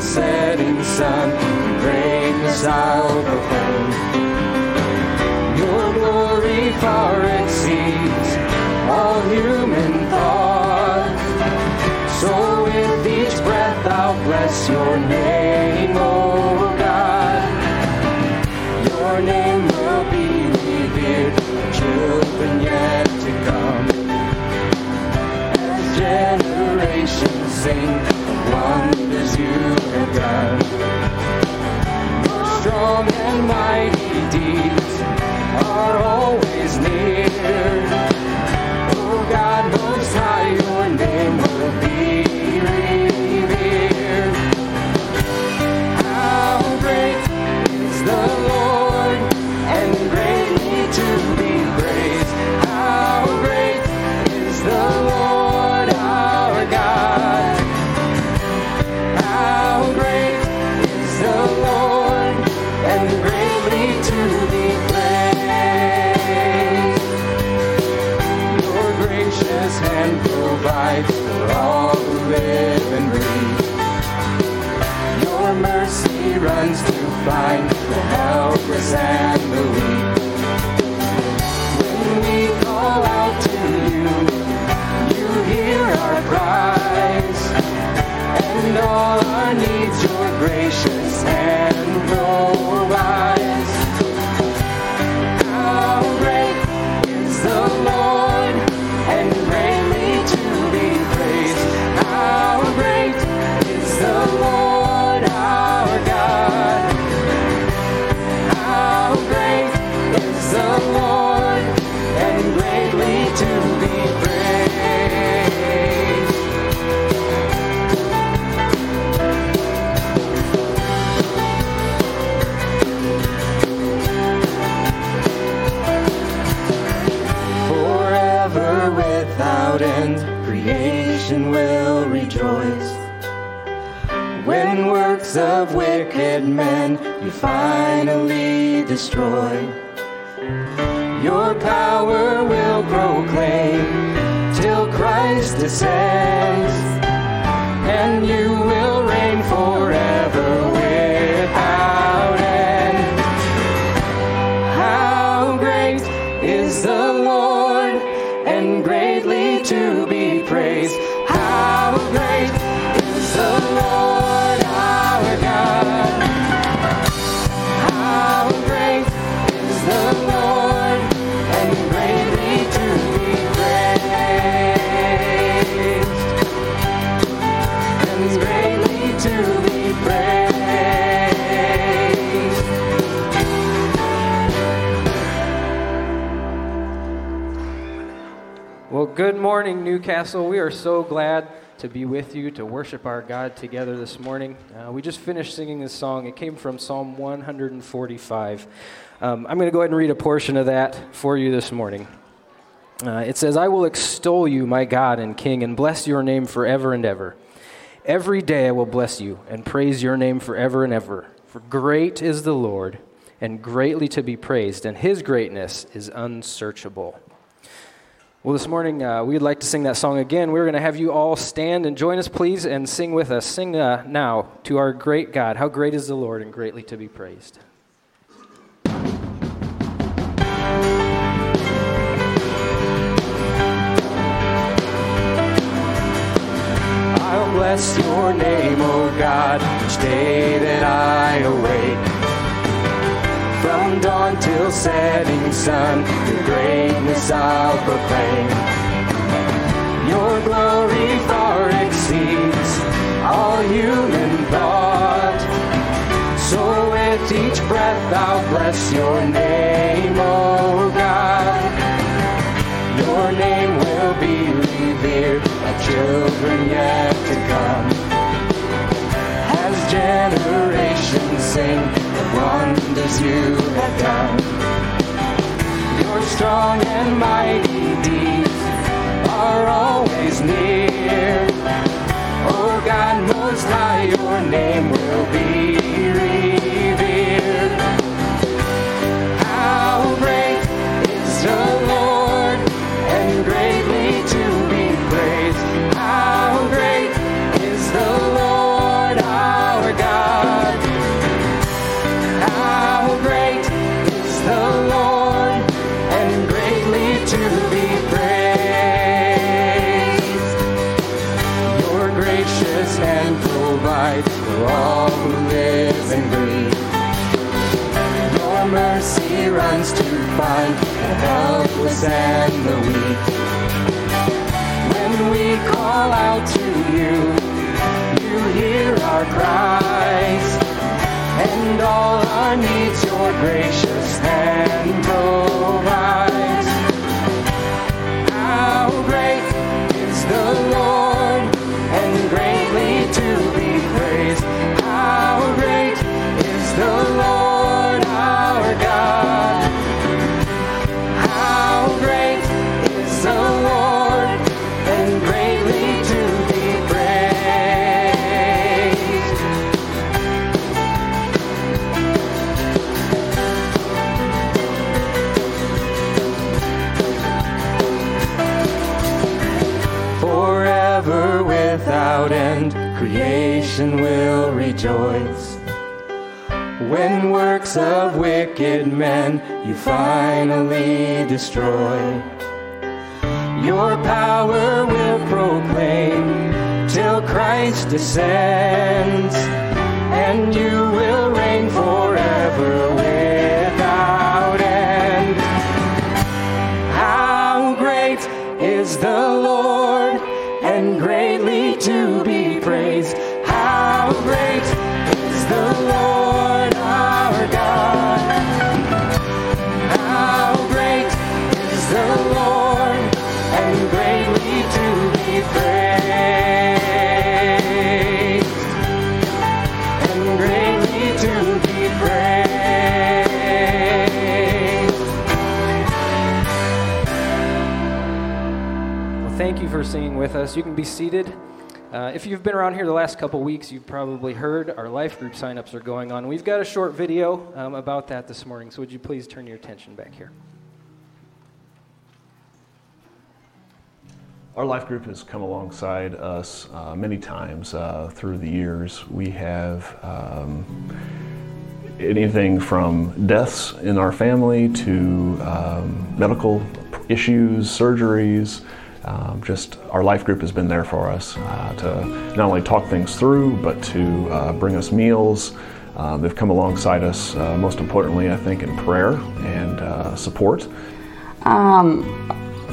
setting sun, greatness I'll proclaim. Your glory far exceeds all human thought. So with each breath I'll bless your name, strong and mighty end, creation will rejoice. When works of wicked men you finally destroy, your power will proclaim till Christ descends, and you will reign forever good morning, Newcastle. We are so glad to be with you to worship our God together this morning. Uh, we just finished singing this song. It came from Psalm 145. Um, I'm going to go ahead and read a portion of that for you this morning. Uh, it says, I will extol you, my God and King, and bless your name forever and ever. Every day I will bless you and praise your name forever and ever. For great is the Lord, and greatly to be praised, and his greatness is unsearchable. Well, this morning uh, we would like to sing that song again. We're going to have you all stand and join us, please, and sing with us. Sing uh, now to our great God. How great is the Lord and greatly to be praised. I'll bless your name, O God, each day that I awake. From dawn till setting sun, your greatness I'll proclaim. Your glory far exceeds all human thought. So with each breath I'll bless your name, O God. Your name will be revered by children yet to come. As generations sing wonders you have done. Your strong and mighty deeds are always near. Oh God, most high, your name will be and the weak. When we call out to you, you hear our cries, and all our needs your gracious rejoice. When works of wicked men you finally destroy, your power will proclaim till Christ descends, and you will reign forever with us. You can be seated. Uh, if you've been around here the last couple weeks, you've probably heard our life group signups are going on. We've got a short video um, about that this morning, so would you please turn your attention back here? Our life group has come alongside us uh, many times uh, through the years. We have um, anything from deaths in our family to um, medical issues, surgeries. Um, just our life group has been there for us uh, to not only talk things through, but to uh, bring us meals. Uh, they've come alongside us, uh, most importantly, I think, in prayer and uh, support. Um,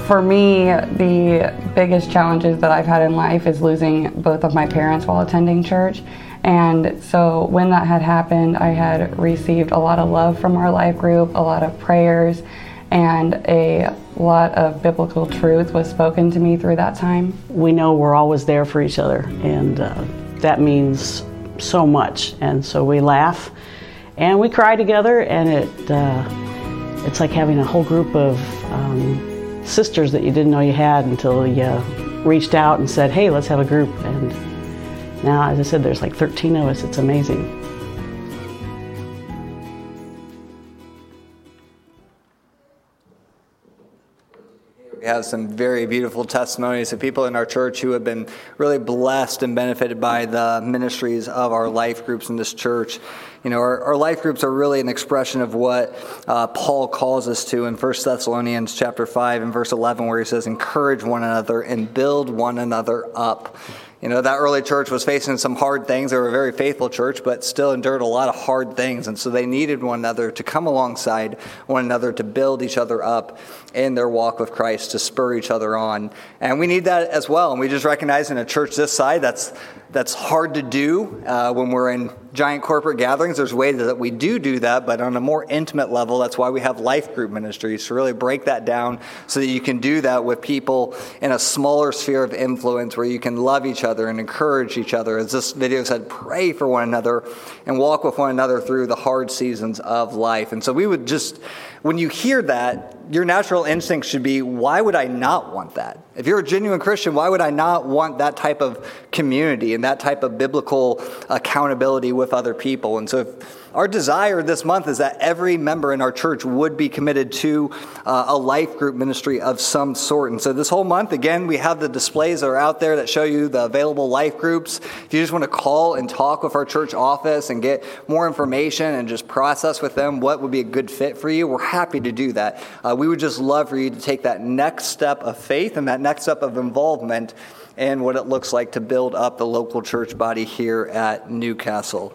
for me, the biggest challenges that I've had in life is losing both of my parents while attending church. And so when that had happened, I had received a lot of love from our life group, a lot of prayers, and a lot of biblical truth was spoken to me through that time. we know we're always there for each other, and uh, that means so much. And so we laugh and we cry together, and it uh, it's like having a whole group of um, sisters that you didn't know you had until you reached out and said, "Hey, let's have a group." And now, as I said, there's like 13 of us. It's amazing. We have some very beautiful testimonies of people in our church who have been really blessed and benefited by the ministries of our life groups in this church. You know, our, our life groups are really an expression of what uh, Paul calls us to in 1 Thessalonians chapter 5 and verse 11, where he says, encourage one another and build one another up. You know, that early church was facing some hard things. They were a very faithful church, but still endured a lot of hard things. And so they needed one another to come alongside one another to build each other up in their walk with Christ, to spur each other on. And we need that as well. And we just recognize in a church this side, that's, that's hard to do uh, when we're in giant corporate gatherings. There's ways that we do do that, but on a more intimate level, that's why we have life group ministries to really break that down so that you can do that with people in a smaller sphere of influence where you can love each other and encourage each other. As this video said, pray for one another and walk with one another through the hard seasons of life. And so we would just, when you hear that, your natural instinct should be, why would I not want that? If you're a genuine Christian, why would I not want that type of community and that type of biblical accountability with other people? And so, if our desire this month is that every member in our church would be committed to uh, a life group ministry of some sort. And so, this whole month, again, we have the displays that are out there that show you the available life groups. If you just want to call and talk with our church office and get more information and just process with them what would be a good fit for you, we're happy to do that. Uh, we would just love for you to take that next step of faith and that next step of involvement in what it looks like to build up the local church body here at Newcastle.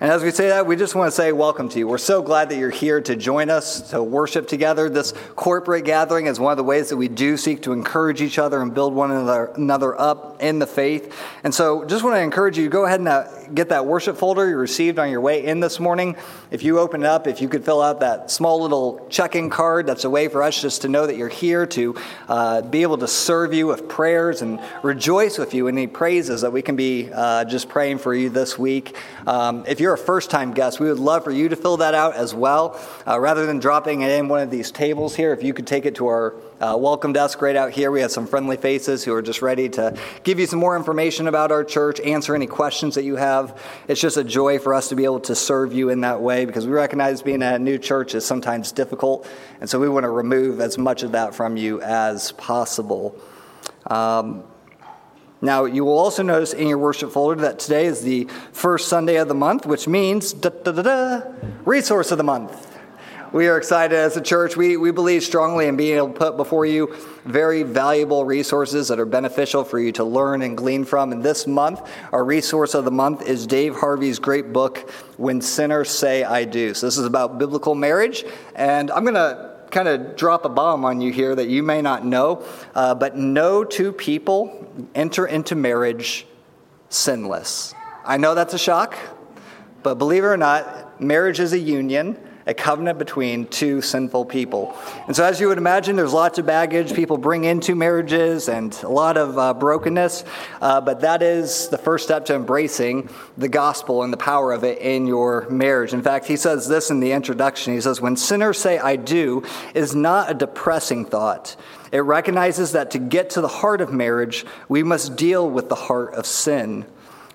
And as we say that, we just want to say welcome to you. We're so glad that you're here to join us, to worship together. This corporate gathering is one of the ways that we do seek to encourage each other and build one another, up in the faith. And so just want to encourage you, go ahead and uh, get that worship folder you received on your way in this morning. If you open it up, if you could fill out that small little check-in card, that's a way for us just to know that you're here, to uh, be able to serve you with prayers and rejoice with you in any praises that we can be uh, just praying for you this week. Um, if you're a first time guest, we would love for you to fill that out as well. Uh, rather than dropping it in one of these tables here, if you could take it to our uh, welcome desk right out here, we have some friendly faces who are just ready to give you some more information about our church, answer any questions that you have. It's just a joy for us to be able to serve you in that way because we recognize being a new church is sometimes difficult, and so we want to remove as much of that from you as possible. Um, now, you will also notice in your worship folder that today is the first Sunday of the month, which means da, da, da, resource of the month. We are excited as a church. We, we believe strongly in being able to put before you very valuable resources that are beneficial for you to learn and glean from. And this month, our resource of the month is Dave Harvey's great book, When Sinners Say I Do. So, this is about biblical marriage. And I'm going to kind of drop a bomb on you here that you may not know, uh, but no two people enter into marriage sinless. I know that's a shock, but believe it or not, marriage is a union a covenant between two sinful people. And so, as you would imagine, there's lots of baggage people bring into marriages and a lot of uh, brokenness, uh, but that is the first step to embracing the gospel and the power of it in your marriage. In fact, he says this in the introduction He says, When sinners say, I do, is not a depressing thought. It recognizes that to get to the heart of marriage, we must deal with the heart of sin.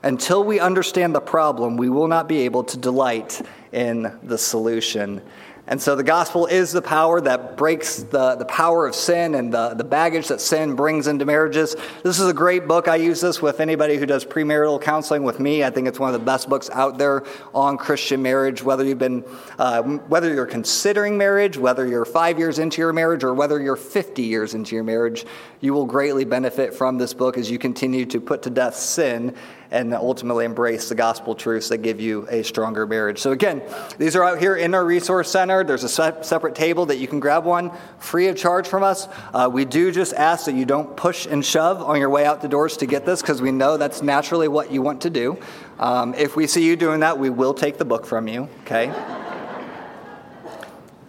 Until we understand the problem, we will not be able to delight in the solution. And so the gospel is the power that breaks the, the power of sin and the, the baggage that sin brings into marriages. This is a great book. I use this with anybody who does premarital counseling with me. I think it's one of the best books out there on Christian marriage, whether you've been, uh, whether you're considering marriage, whether you're five years into your marriage, or whether you're 50 years into your marriage, you will greatly benefit from this book as you continue to put to death sin and ultimately embrace the gospel truths that give you a stronger marriage. So, again, these are out here in our resource center. There's a se- separate table that you can grab one free of charge from us. Uh, we do just ask that you don't push and shove on your way out the doors to get this because we know that's naturally what you want to do. Um, if we see you doing that, we will take the book from you, okay?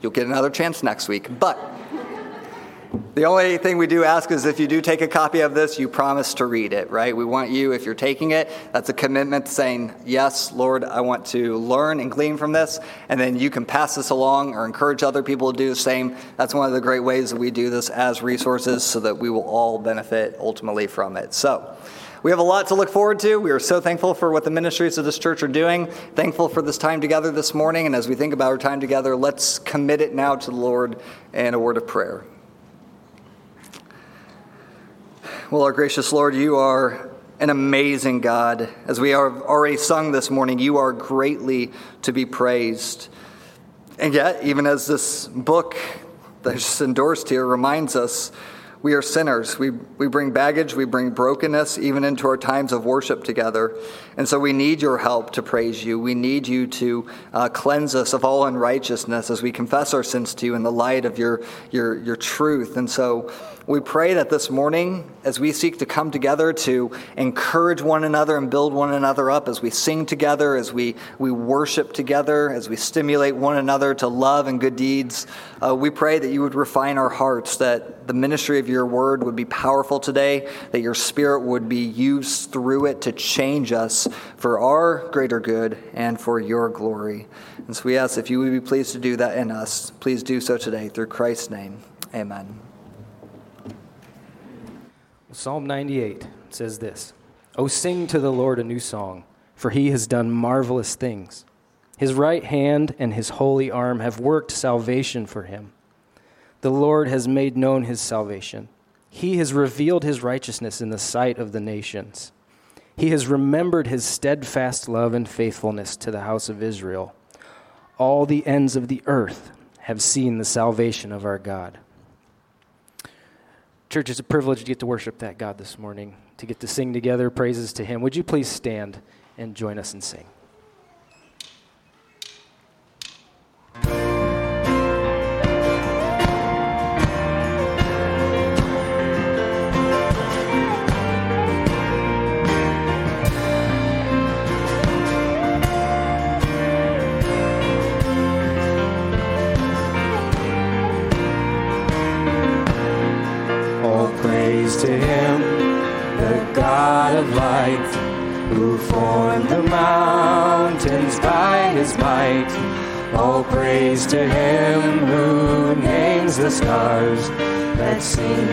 You'll get another chance next week. But the only thing we do ask is if you do take a copy of this, you promise to read it, right? We want you, if you're taking it, that's a commitment saying, Yes, Lord, I want to learn and glean from this. And then you can pass this along or encourage other people to do the same. That's one of the great ways that we do this as resources so that we will all benefit ultimately from it. So, we have a lot to look forward to. We are so thankful for what the ministries of this church are doing, thankful for this time together this morning. And as we think about our time together, let's commit it now to the Lord and a word of prayer. Well, our gracious Lord, you are an amazing God. As we have already sung this morning, you are greatly to be praised. And yet, even as this book that's endorsed here reminds us, we are sinners. We, we bring baggage, we bring brokenness even into our times of worship together. And so we need your help to praise you. We need you to uh, cleanse us of all unrighteousness as we confess our sins to you in the light of your, your, your truth. And so we pray that this morning, as we seek to come together to encourage one another and build one another up, as we sing together, as we, we worship together, as we stimulate one another to love and good deeds, uh, we pray that you would refine our hearts, that the ministry of your word would be powerful today, that your spirit would be used through it to change us for our greater good and for your glory. And so we ask if you would be pleased to do that in us, please do so today through Christ's name. Amen. Psalm 98 says this Oh, sing to the Lord a new song, for he has done marvelous things. His right hand and his holy arm have worked salvation for him. The Lord has made known his salvation. He has revealed his righteousness in the sight of the nations. He has remembered his steadfast love and faithfulness to the house of Israel. All the ends of the earth have seen the salvation of our God. Church, it's a privilege to get to worship that God this morning, to get to sing together praises to Him. Would you please stand and join us and sing? Sing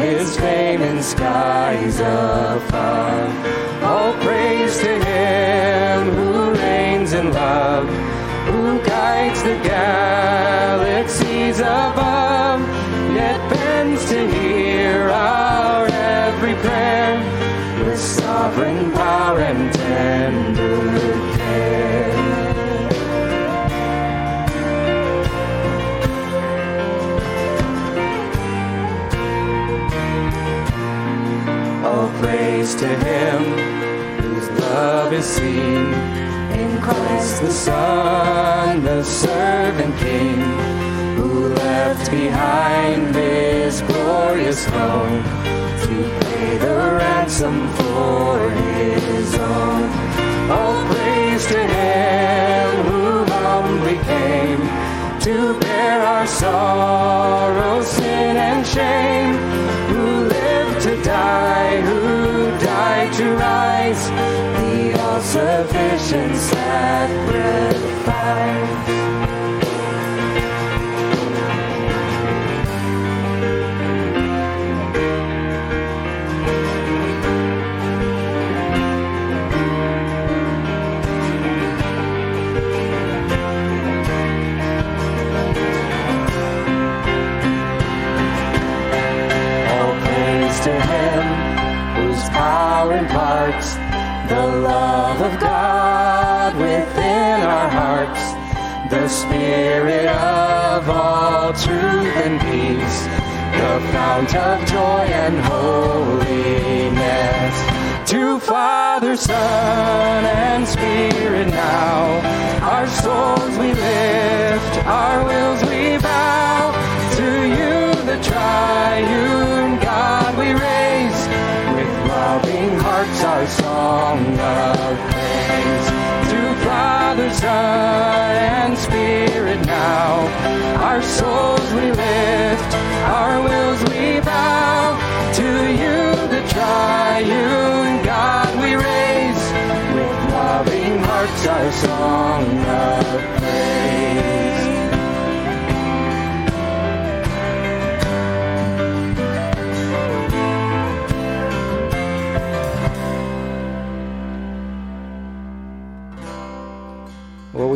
The Son, the servant King, who left behind this glorious throne to pay the ransom for his own. All praise to him who humbly came to bear our sorrow, sin, and shame, who lived to die, who died to rise, the all-sufficient sacrifice. All praise to Him whose power imparts the love truth and peace, the fount of joy and holiness. To Father, Son, and Spirit now, our souls we lift, our wills we bow. To you, the triune God, we raise with loving hearts our song of Uh, and Spirit now, our souls we lift, our wills we bow. To you, the triune God, we raise with loving hearts our song of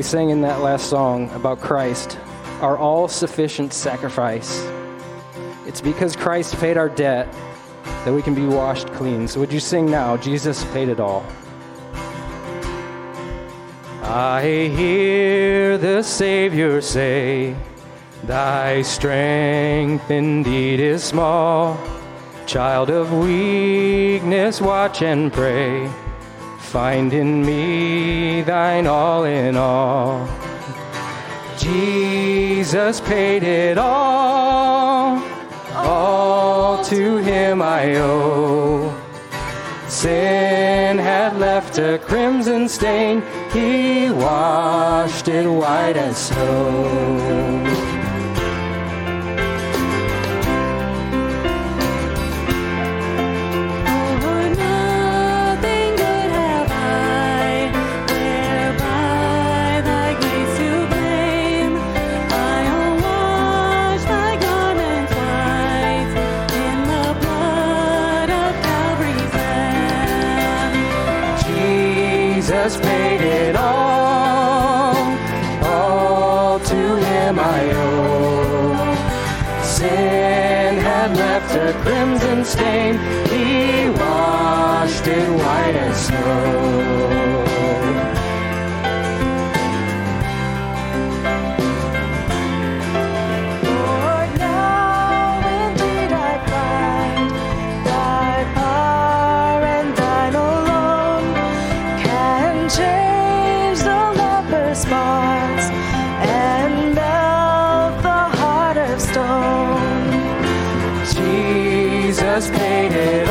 we sang in that last song about Christ, our all sufficient sacrifice. It's because Christ paid our debt that we can be washed clean. So, would you sing now? Jesus paid it all. I hear the Savior say, Thy strength indeed is small. Child of weakness, watch and pray. Find in me thine all in all. Jesus paid it all, all to him I owe. Sin had left a crimson stain, he washed it white as snow. It all, all to him I owe. Sin had left a crimson stain, he washed it white as snow. Jesus paid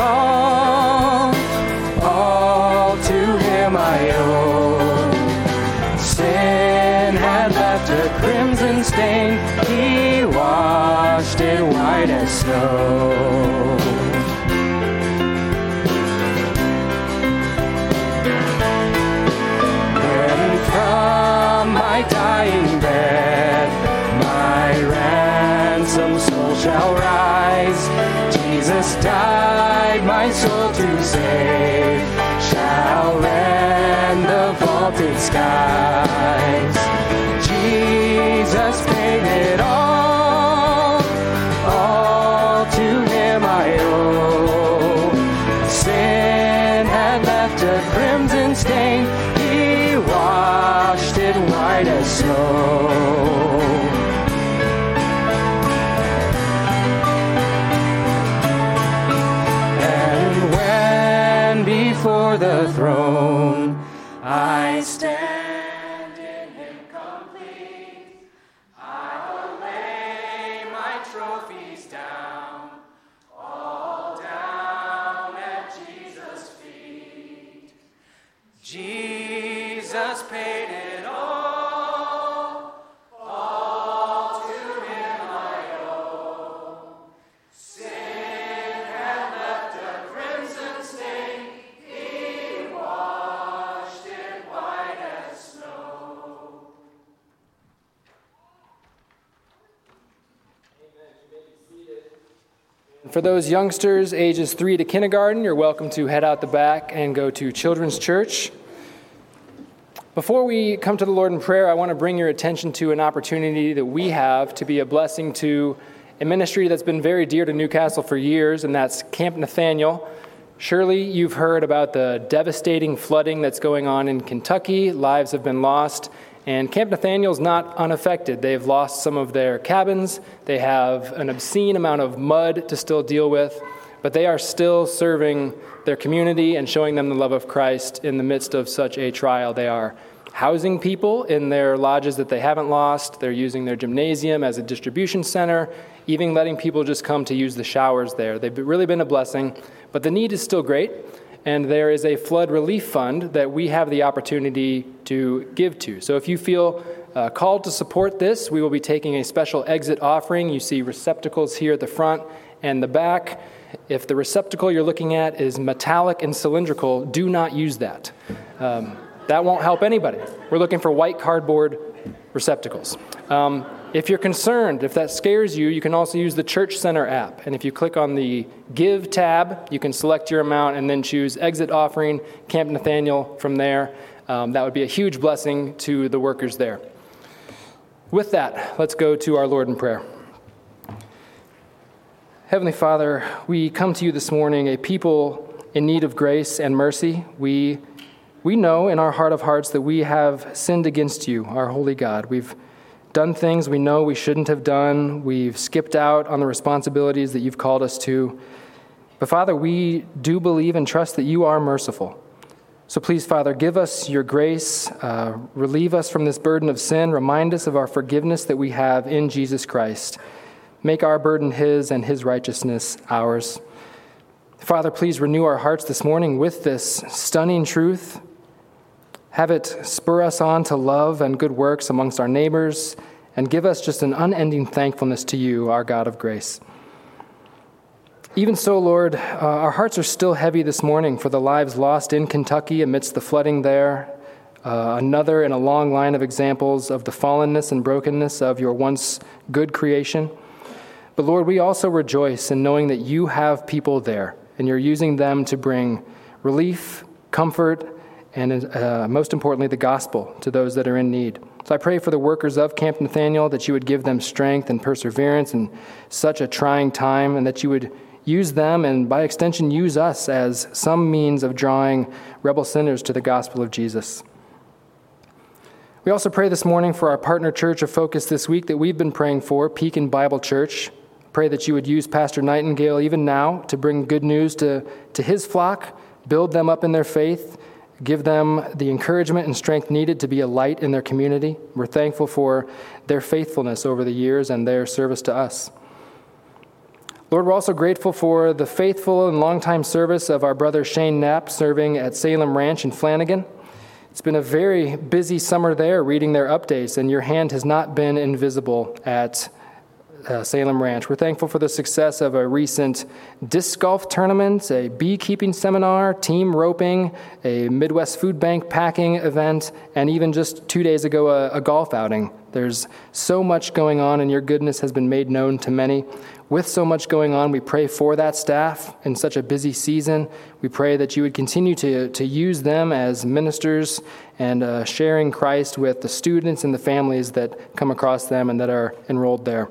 For those youngsters ages 3 to kindergarten, you're welcome to head out the back and go to Children's Church. Before we come to the Lord in prayer, I want to bring your attention to an opportunity that we have to be a blessing to a ministry that's been very dear to Newcastle for years, and that's Camp Nathanael. Surely you've heard about the devastating flooding that's going on in Kentucky. Lives have been lost, and Camp Nathanael's not unaffected. They've lost some of their cabins, they have an obscene amount of mud to still deal with, but they are still serving their community and showing them the love of Christ in the midst of such a trial. They are housing people in their lodges that they haven't lost. They're using their gymnasium as a distribution center, even letting people just come to use the showers there. They've really been a blessing, but the need is still great. And there is a flood relief fund that we have the opportunity to give to. So if you feel uh, called to support this, we will be taking a special exit offering. You see receptacles here at the front and the back. If the receptacle you're looking at is metallic and cylindrical, do not use that. Um, that won't help anybody. We're looking for white cardboard receptacles. Um, if you're concerned, if that scares you, you can also use the Church Center app. And if you click on the Give tab, you can select your amount and then choose Exit Offering, Camp Nathanael from there. Um, that would be a huge blessing to the workers there. With that, let's go to our Lord in prayer. Heavenly Father, we come to you this morning, a people in need of grace and mercy. We, we know in our heart of hearts that we have sinned against you, our holy God. We've done things we know we shouldn't have done. We've skipped out on the responsibilities that you've called us to. But Father, we do believe and trust that you are merciful. So please, Father, give us your grace, uh, relieve us from this burden of sin, remind us of our forgiveness that we have in Jesus Christ. Make our burden his and his righteousness ours. Father, please renew our hearts this morning with this stunning truth. Have it spur us on to love and good works amongst our neighbors, and give us just an unending thankfulness to you, our God of grace. Even so, Lord, uh, our hearts are still heavy this morning for the lives lost in Kentucky amidst the flooding there. Uh, another in a long line of examples of the fallenness and brokenness of your once good creation. But Lord, we also rejoice in knowing that you have people there and you're using them to bring relief, comfort, and uh, most importantly, the gospel to those that are in need. So I pray for the workers of Camp Nathanael that you would give them strength and perseverance in such a trying time, and that you would use them and by extension use us as some means of drawing rebel sinners to the gospel of Jesus. We also pray this morning for our partner church of focus this week that we've been praying for, Pekin Bible Church. Pray that you would use Pastor Nightingale even now to bring good news to, to his flock, build them up in their faith, give them the encouragement and strength needed to be a light in their community. We're thankful for their faithfulness over the years and their service to us. Lord, we're also grateful for the faithful and longtime service of our brother Shane Knapp serving at Salem Ranch in Flanagan. It's been a very busy summer there reading their updates, and your hand has not been invisible at uh, Salem Ranch. We're thankful for the success of a recent disc golf tournament, a beekeeping seminar, team roping, a Midwest Food Bank packing event, and even just two days ago, a, a golf outing. There's so much going on, and your goodness has been made known to many. With so much going on, we pray for that staff in such a busy season. We pray that you would continue to, to use them as ministers and uh, sharing Christ with the students and the families that come across them and that are enrolled there.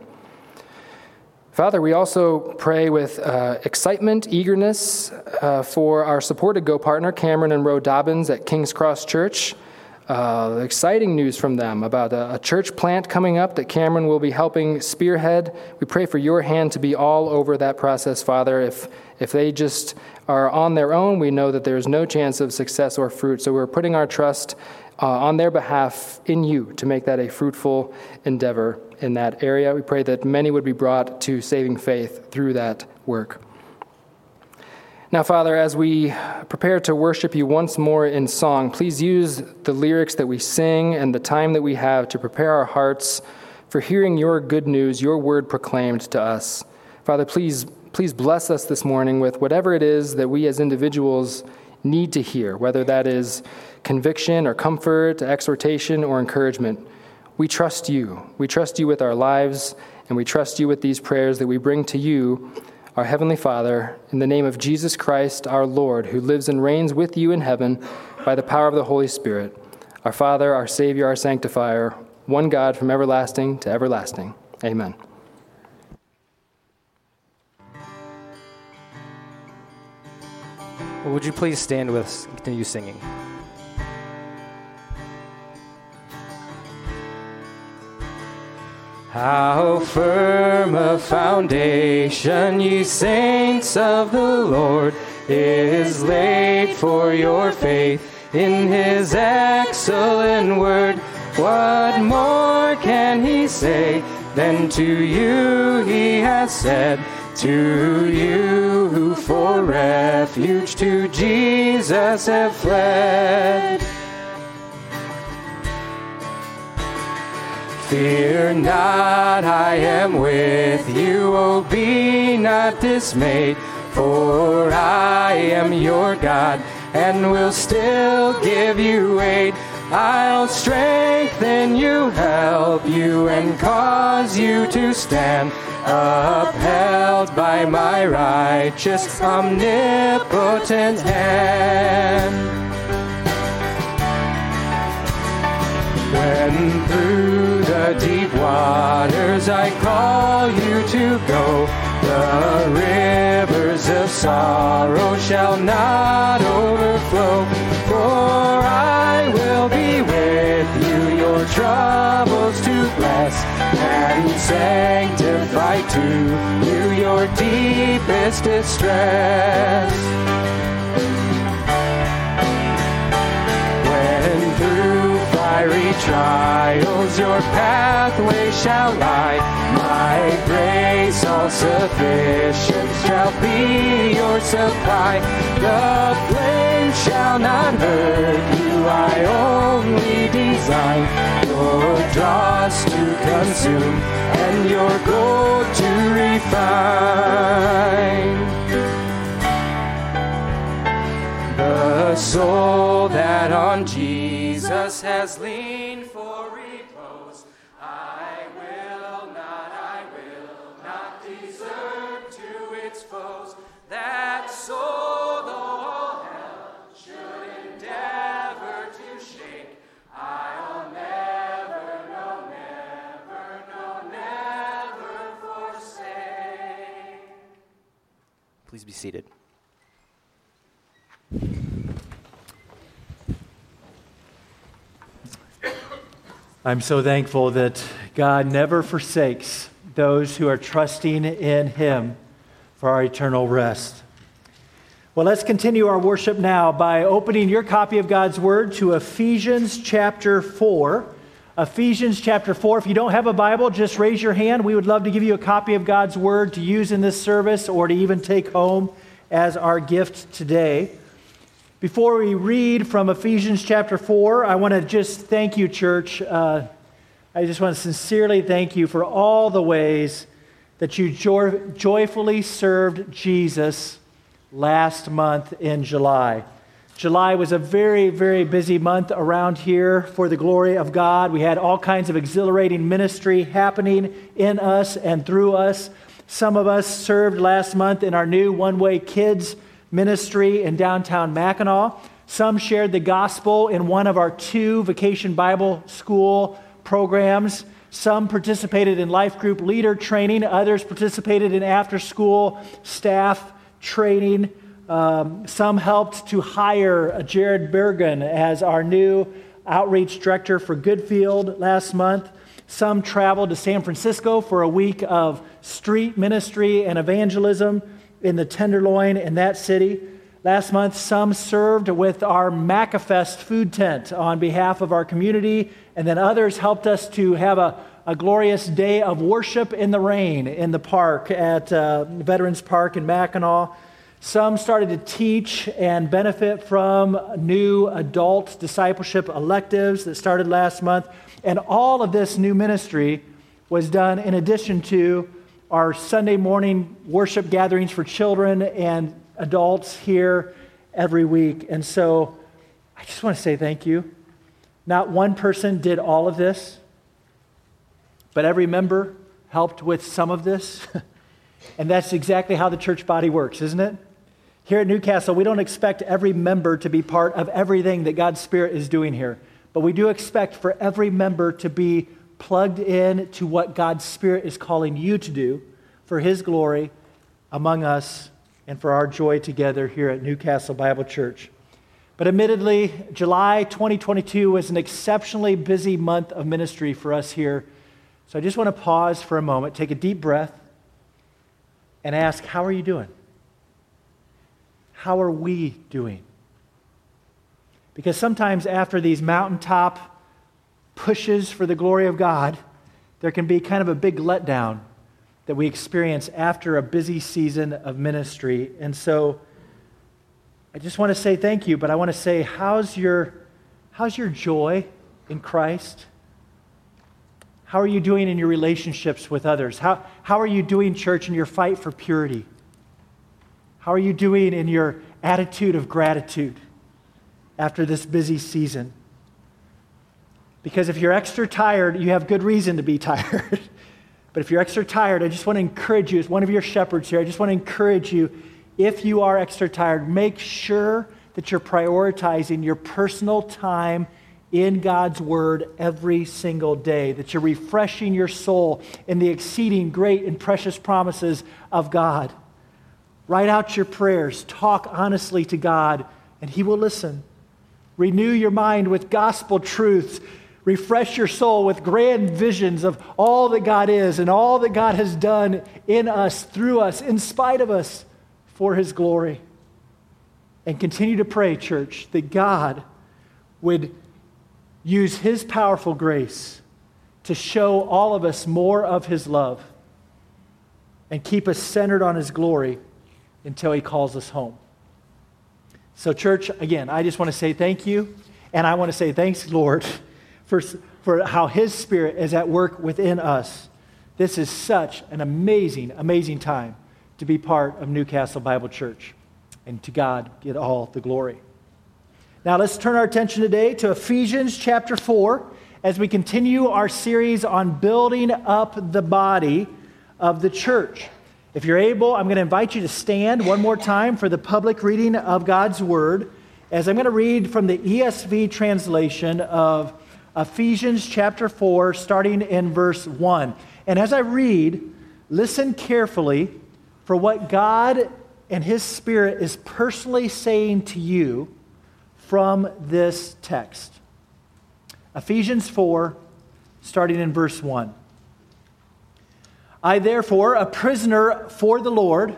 Father, we also pray with uh, excitement, eagerness uh, for our supported Go partner, Cameron and Roe Dobbins at King's Cross Church. Uh, exciting news from them about a, a church plant coming up that Cameron will be helping spearhead. We pray for your hand to be all over that process, Father. If, if they just are on their own, we know that there's no chance of success or fruit. So we're putting our trust uh, on their behalf in you to make that a fruitful endeavor in that area. We pray that many would be brought to saving faith through that work. Now, Father, as we prepare to worship you once more in song, please use the lyrics that we sing and the time that we have to prepare our hearts for hearing your good news, your word proclaimed to us. Father, please, please bless us this morning with whatever it is that we as individuals need to hear, whether that is conviction or comfort, exhortation or encouragement. We trust you. We trust you with our lives, and we trust you with these prayers that we bring to you our Heavenly Father, in the name of Jesus Christ, our Lord, who lives and reigns with you in heaven by the power of the Holy Spirit, our Father, our Savior, our Sanctifier, one God from everlasting to everlasting. Amen. Would you please stand with us continue singing? How firm a foundation, ye saints of the Lord, is laid for your faith in his excellent word. What more can he say than to you he has said? To you who for refuge to Jesus have fled. Fear not, I am with you. Oh, be not dismayed, for I am your God and will still give you aid. I'll strengthen you, help you, and cause you to stand, upheld by my righteous, omnipotent hand. When through deep waters I call you to go, the rivers of sorrow shall not overflow. For I will be with you, your troubles to bless, and sanctify to you your deepest distress. Fiery trials your pathway shall lie, my grace all sufficient shall be your supply. The flame shall not hurt you, I only design your dross to consume and your gold to refine. The soul that on Jesus has leaned for repose, I will not, I will not desert to its foes. That soul, though all hell should endeavor to shake, I'll never, no, never, no, never forsake. Please be seated. I'm so thankful that God never forsakes those who are trusting in Him for our eternal rest. Well, let's continue our worship now by opening your copy of God's Word to Ephesians chapter 4. Ephesians chapter 4. If you don't have a Bible, just raise your hand. We would love to give you a copy of God's Word to use in this service or to even take home as our gift today. Before we read from Ephesians chapter 4, I want to just thank you, church. Uh, I just want to sincerely thank you for all the ways that you joy- joyfully served Jesus last month in July. July was a very, very busy month around here for the glory of God. We had all kinds of exhilarating ministry happening in us and through us. Some of us served last month in our new One Way Kids ministry in downtown Mackinaw. Some shared the gospel in one of our two vacation Bible school programs. Some participated in life group leader training. Others participated in after school staff training. Um, some helped to hire Jared Bergen as our new outreach director for Goodfield last month. Some traveled to San Francisco for a week of street ministry and evangelism in the Tenderloin in that city. Last month, some served with our Macafest food tent on behalf of our community, and then others helped us to have a, a glorious day of worship in the rain in the park at uh, Veterans Park in Mackinaw. Some started to teach and benefit from new adult discipleship electives that started last month. And all of this new ministry was done in addition to our Sunday morning worship gatherings for children and adults here every week. And so I just want to say thank you. Not one person did all of this, but every member helped with some of this. and that's exactly how the church body works, isn't it? Here at Newcastle, we don't expect every member to be part of everything that God's Spirit is doing here, but we do expect for every member to be plugged in to what God's Spirit is calling you to do for His glory among us and for our joy together here at Newcastle Bible Church. But admittedly, July 2022 was an exceptionally busy month of ministry for us here. So I just want to pause for a moment, take a deep breath, and ask, How are you doing? How are we doing? Because sometimes after these mountaintop pushes for the glory of God, there can be kind of a big letdown that we experience after a busy season of ministry. And so I just want to say thank you, but I want to say, how's your, how's your joy in Christ? How are you doing in your relationships with others? How, how are you doing, church, in your fight for purity? How are you doing in your attitude of gratitude after this busy season? Because if you're extra tired, you have good reason to be tired. but if you're extra tired, I just want to encourage you, as one of your shepherds here, I just want to encourage you, if you are extra tired, make sure that you're prioritizing your personal time in God's Word every single day, that you're refreshing your soul in the exceeding great and precious promises of God. Write out your prayers, talk honestly to God, and He will listen. Renew your mind with gospel truths. Refresh your soul with grand visions of all that God is and all that God has done in us, through us, in spite of us, for His glory. And continue to pray, church, that God would use His powerful grace to show all of us more of His love and keep us centered on His glory until He calls us home. So, church, again, I just want to say thank you. And I want to say thanks, Lord, for, for how His Spirit is at work within us. This is such an amazing, amazing time to be part of Newcastle Bible Church. And to God get all the glory. Now, let's turn our attention today to Ephesians chapter 4 as we continue our series on building up the body of the church. If you're able, I'm going to invite you to stand one more time for the public reading of God's Word as I'm going to read from the ESV translation of Ephesians chapter 4, starting in verse 1. And as I read, listen carefully for what God and His Spirit is personally saying to you from this text. Ephesians 4, starting in verse 1. I, therefore, a prisoner for the Lord,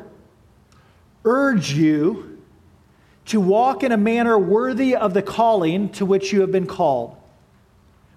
urge you to walk in a manner worthy of the calling to which you have been called,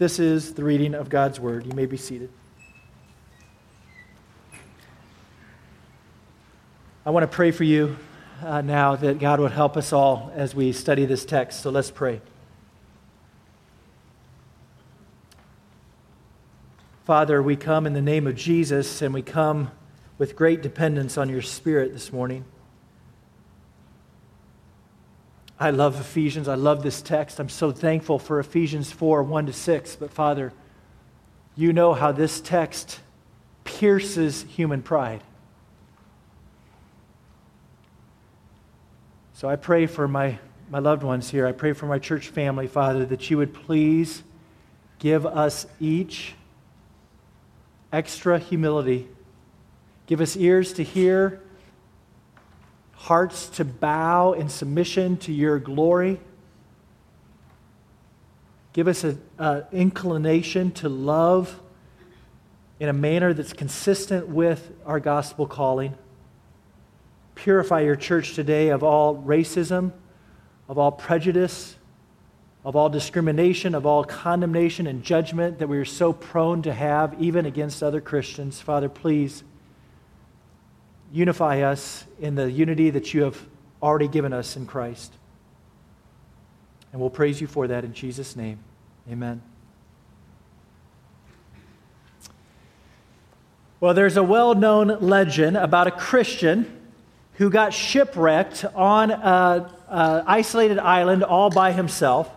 This is the reading of God's word. You may be seated. I want to pray for you uh, now that God would help us all as we study this text. So let's pray. Father, we come in the name of Jesus and we come with great dependence on your Spirit this morning. I love Ephesians. I love this text. I'm so thankful for Ephesians 4 1 to 6. But Father, you know how this text pierces human pride. So I pray for my, my loved ones here. I pray for my church family, Father, that you would please give us each extra humility. Give us ears to hear, hearts to bow in submission to your glory. Give us an inclination to love in a manner that's consistent with our gospel calling. Purify your church today of all racism, of all prejudice, of all discrimination, of all condemnation and judgment that we are so prone to have, even against other Christians. Father, please unify us in the unity that you have already given us in Christ. And we'll praise you for that in Jesus' name. Amen. Well, there's a well known legend about a Christian who got shipwrecked on an isolated island all by himself.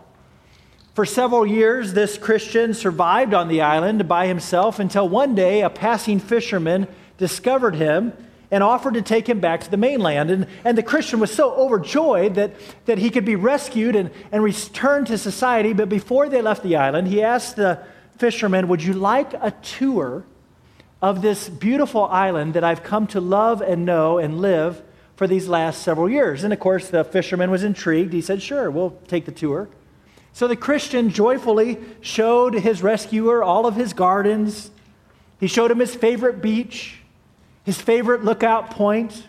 For several years, this Christian survived on the island by himself until one day a passing fisherman discovered him and offered to take him back to the mainland. And, and the Christian was so overjoyed that, that he could be rescued and, and returned to society. But before they left the island, he asked the fisherman, Would you like a tour of this beautiful island that I've come to love and know and live for these last several years? And of course, the fisherman was intrigued. He said, Sure, we'll take the tour. So the Christian joyfully showed his rescuer all of his gardens. He showed him his favorite beach, his favorite lookout point.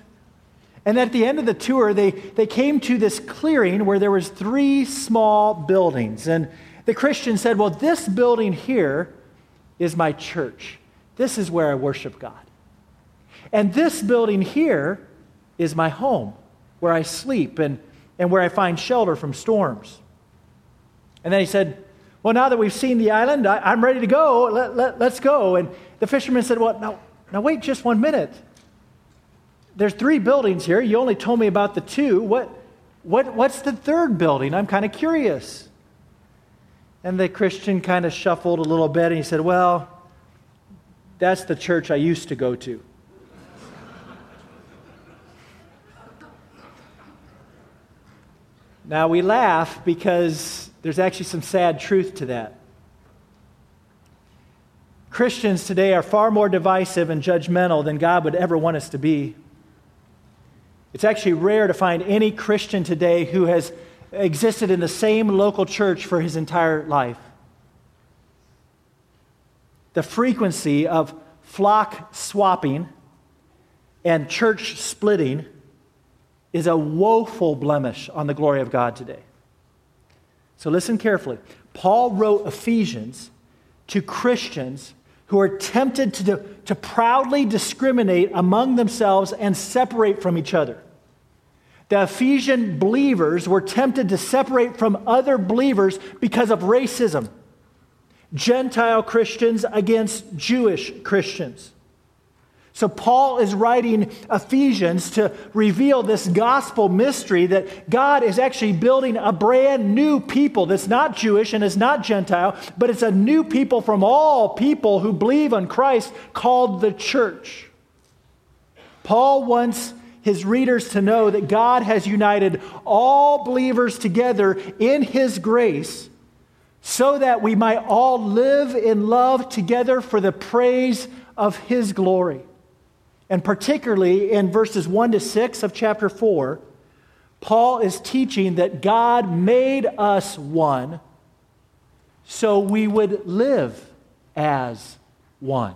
And at the end of the tour, they, they came to this clearing where there was three small buildings. And the Christian said, Well, this building here is my church. This is where I worship God. And this building here is my home, where I sleep and, and where I find shelter from storms. And then he said, Well, now that we've seen the island, I, am ready to go. Let, let, let's go. And the fisherman said, Well, now, now wait just one minute. There's three buildings here. You only told me about the two. What, what, what's the third building? I'm kind of curious. And the Christian kind of shuffled a little bit and he said, Well, that's the church I used to go to. Now we laugh because there's actually some sad truth to that. Christians today are far more divisive and judgmental than God would ever want us to be. It's actually rare to find any Christian today who has existed in the same local church for his entire life. The frequency of flock swapping and church splitting is a woeful blemish on the glory of God today. So listen carefully. Paul wrote Ephesians to Christians who are tempted to, to proudly discriminate among themselves and separate from each other. The Ephesian believers were tempted to separate from other believers because of racism. Gentile Christians against Jewish Christians. So, Paul is writing Ephesians to reveal this gospel mystery that God is actually building a brand new people that's not Jewish and is not Gentile, but it's a new people from all people who believe on Christ called the church. Paul wants his readers to know that God has united all believers together in his grace so that we might all live in love together for the praise of his glory. And particularly in verses 1 to 6 of chapter 4, Paul is teaching that God made us one so we would live as one.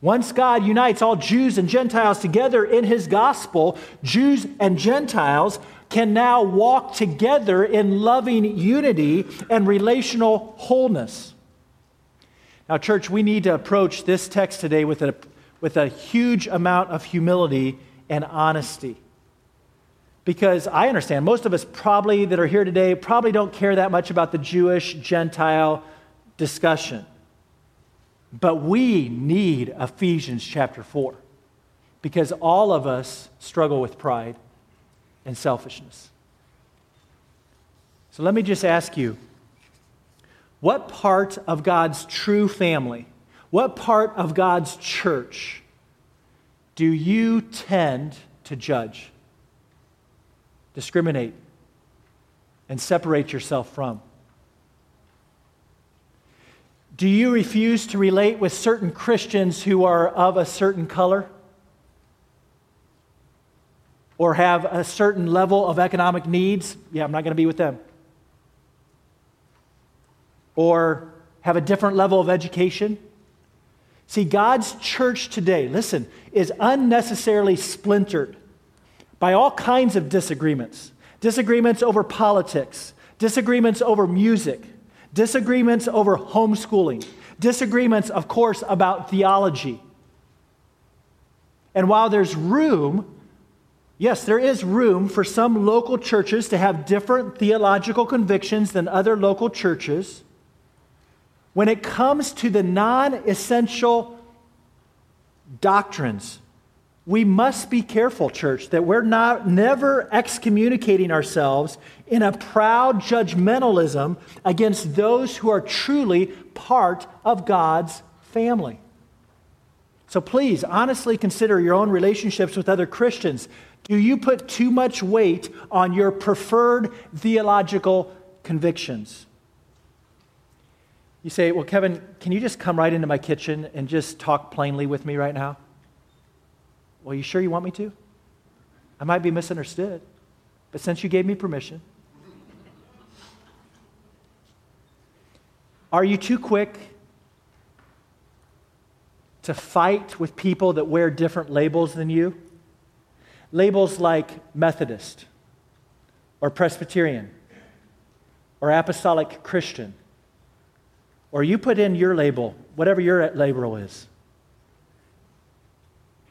Once God unites all Jews and Gentiles together in his gospel, Jews and Gentiles can now walk together in loving unity and relational wholeness. Now, church, we need to approach this text today with a, with a huge amount of humility and honesty. Because I understand most of us probably that are here today probably don't care that much about the Jewish Gentile discussion. But we need Ephesians chapter 4 because all of us struggle with pride and selfishness. So let me just ask you what part of God's true family, what part of God's church do you tend to judge, discriminate, and separate yourself from? Do you refuse to relate with certain Christians who are of a certain color? Or have a certain level of economic needs? Yeah, I'm not going to be with them. Or have a different level of education? See, God's church today, listen, is unnecessarily splintered by all kinds of disagreements disagreements over politics, disagreements over music, disagreements over homeschooling, disagreements, of course, about theology. And while there's room, yes, there is room for some local churches to have different theological convictions than other local churches, when it comes to the non essential doctrines, we must be careful, church, that we're not never excommunicating ourselves in a proud judgmentalism against those who are truly part of God's family. So please honestly consider your own relationships with other Christians. Do you put too much weight on your preferred theological convictions? You say, Well, Kevin, can you just come right into my kitchen and just talk plainly with me right now? Well, you sure you want me to? I might be misunderstood, but since you gave me permission, are you too quick to fight with people that wear different labels than you? Labels like Methodist or Presbyterian or Apostolic Christian. Or you put in your label, whatever your label is.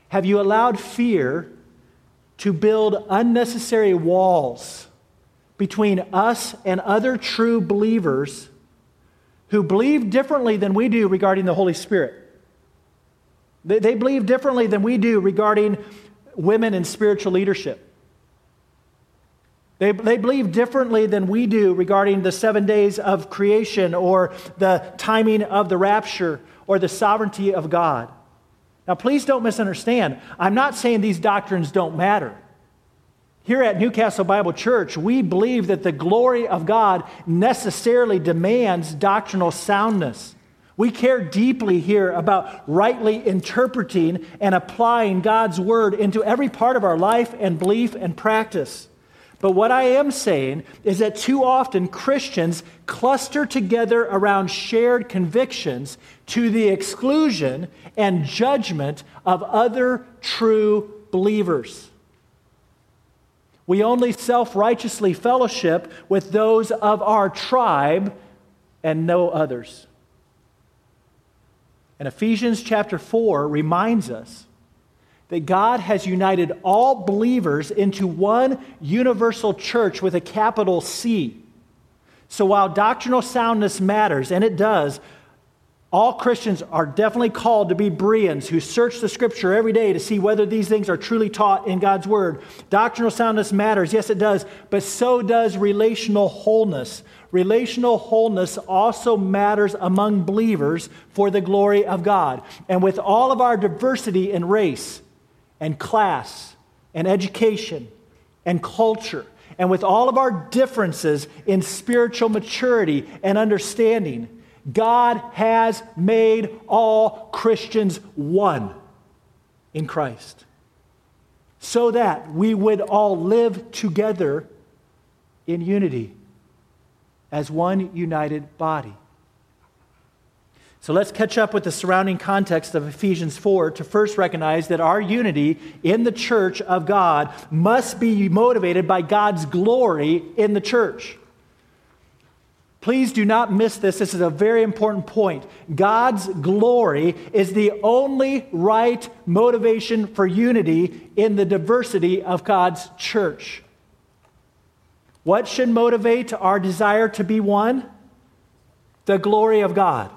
Have you allowed fear to build unnecessary walls between us and other true believers who believe differently than we do regarding the Holy Spirit? They, believe differently than we do regarding women in spiritual leadership. They, they believe differently than we do regarding the seven days of creation or the timing of the rapture or the sovereignty of God. Now, please don't misunderstand. I'm not saying these doctrines don't matter. Here at Newcastle Bible Church, we believe that the glory of God necessarily demands doctrinal soundness. We care deeply here about rightly interpreting and applying God's word into every part of our life and belief and practice. But what I am saying is that too often Christians cluster together around shared convictions to the exclusion and judgment of other true believers. We only self righteously fellowship with those of our tribe and no others. And Ephesians chapter 4 reminds us that God has united all believers into one universal church with a capital C. So while doctrinal soundness matters, and it does, all Christians are definitely called to be Bereans who search the scripture every day to see whether these things are truly taught in God's word. Doctrinal soundness matters, yes, it does, but so does relational wholeness. Relational wholeness also matters among believers for the glory of God. And with all of our diversity in race and class and education and culture, and with all of our differences in spiritual maturity and understanding, God has made all Christians one in Christ so that we would all live together in unity. as one united body. So let's catch up with the surrounding context of Ephesians 4 to first recognize that our unity in the church of God must be motivated by God's glory in the church. Please do not miss this. This is a very important point. God's glory is the only right motivation for unity in the diversity of God's church. What should motivate our desire to be one? The glory of God.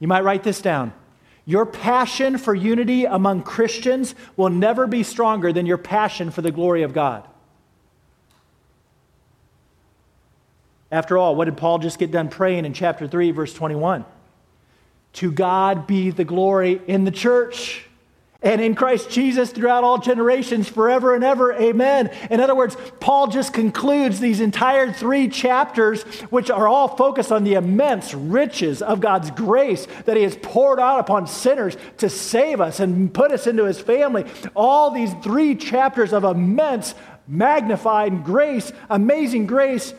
You might write this down. Your passion for unity among Christians will never be stronger than your passion for the glory of God. After all, what did Paul just get done praying in chapter 3, verse 21? To God be the glory in the church and in Christ Jesus throughout all generations, forever and ever. Amen. In other words, Paul just concludes these entire three chapters, which are all focused on the immense riches of God's grace that He has poured out upon sinners to save us and put us into His family. All these three chapters of immense, magnified grace, amazing grace.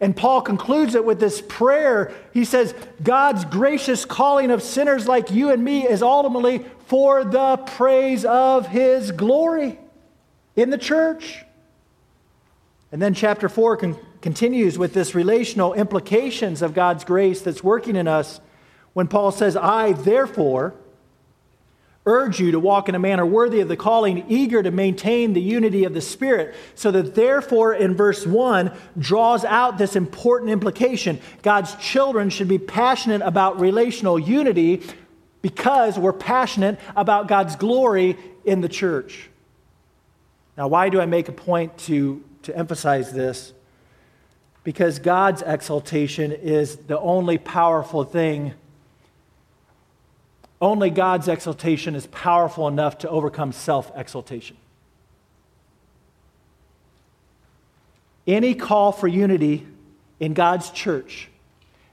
And Paul concludes it with this prayer. He says, God's gracious calling of sinners like you and me is ultimately for the praise of his glory in the church. And then chapter 4 con- continues with this relational implications of God's grace that's working in us when Paul says, I therefore urge you to walk in a manner worthy of the calling, eager to maintain the unity of the Spirit. So that, therefore, in verse 1, draws out this important implication. God's children should be passionate about relational unity because we're passionate about God's glory in the church. Now, why do I make a point to, to emphasize this? Because God's exaltation is the only powerful thing only God's exaltation is powerful enough to overcome self exaltation. Any call for unity in God's church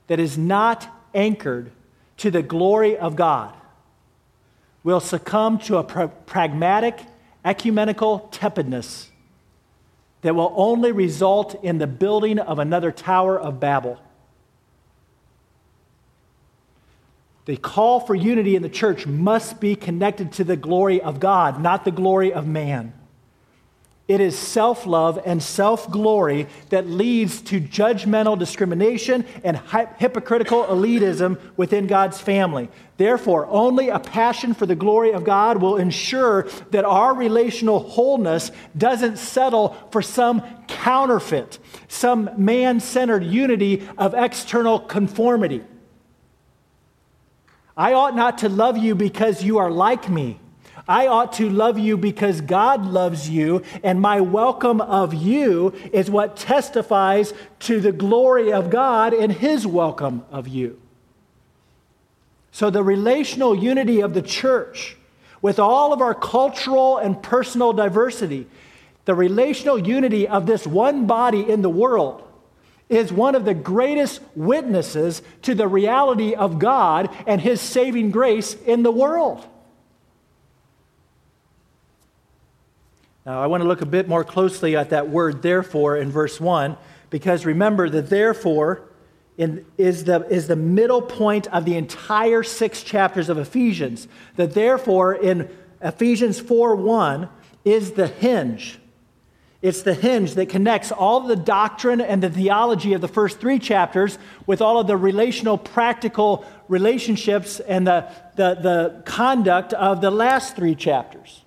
that is not anchored to the glory of God will succumb to a pra- pragmatic, ecumenical tepidness that will only result in the building of another Tower of Babel. The call for unity in the church must be connected to the glory of God, not the glory of man. It is self love and self glory that leads to judgmental discrimination and hypocritical elitism within God's family. Therefore, only a passion for the glory of God will ensure that our relational wholeness doesn't settle for some counterfeit, some man centered unity of external conformity. I ought not to love you because you are like me. I ought to love you because God loves you, and my welcome of you is what testifies to the glory of God and His welcome of you. So, the relational unity of the church, with all of our cultural and personal diversity, the relational unity of this one body in the world, is one of the greatest witnesses to the reality of God and His saving grace in the world. Now, I want to look a bit more closely at that word therefore in verse 1, because remember that therefore in, is, the, is the middle point of the entire six chapters of Ephesians. That therefore in Ephesians 4 1 is the hinge. It's the hinge that connects all the doctrine and the theology of the first three chapters with all of the relational, practical relationships and the, the, the conduct of the last three chapters.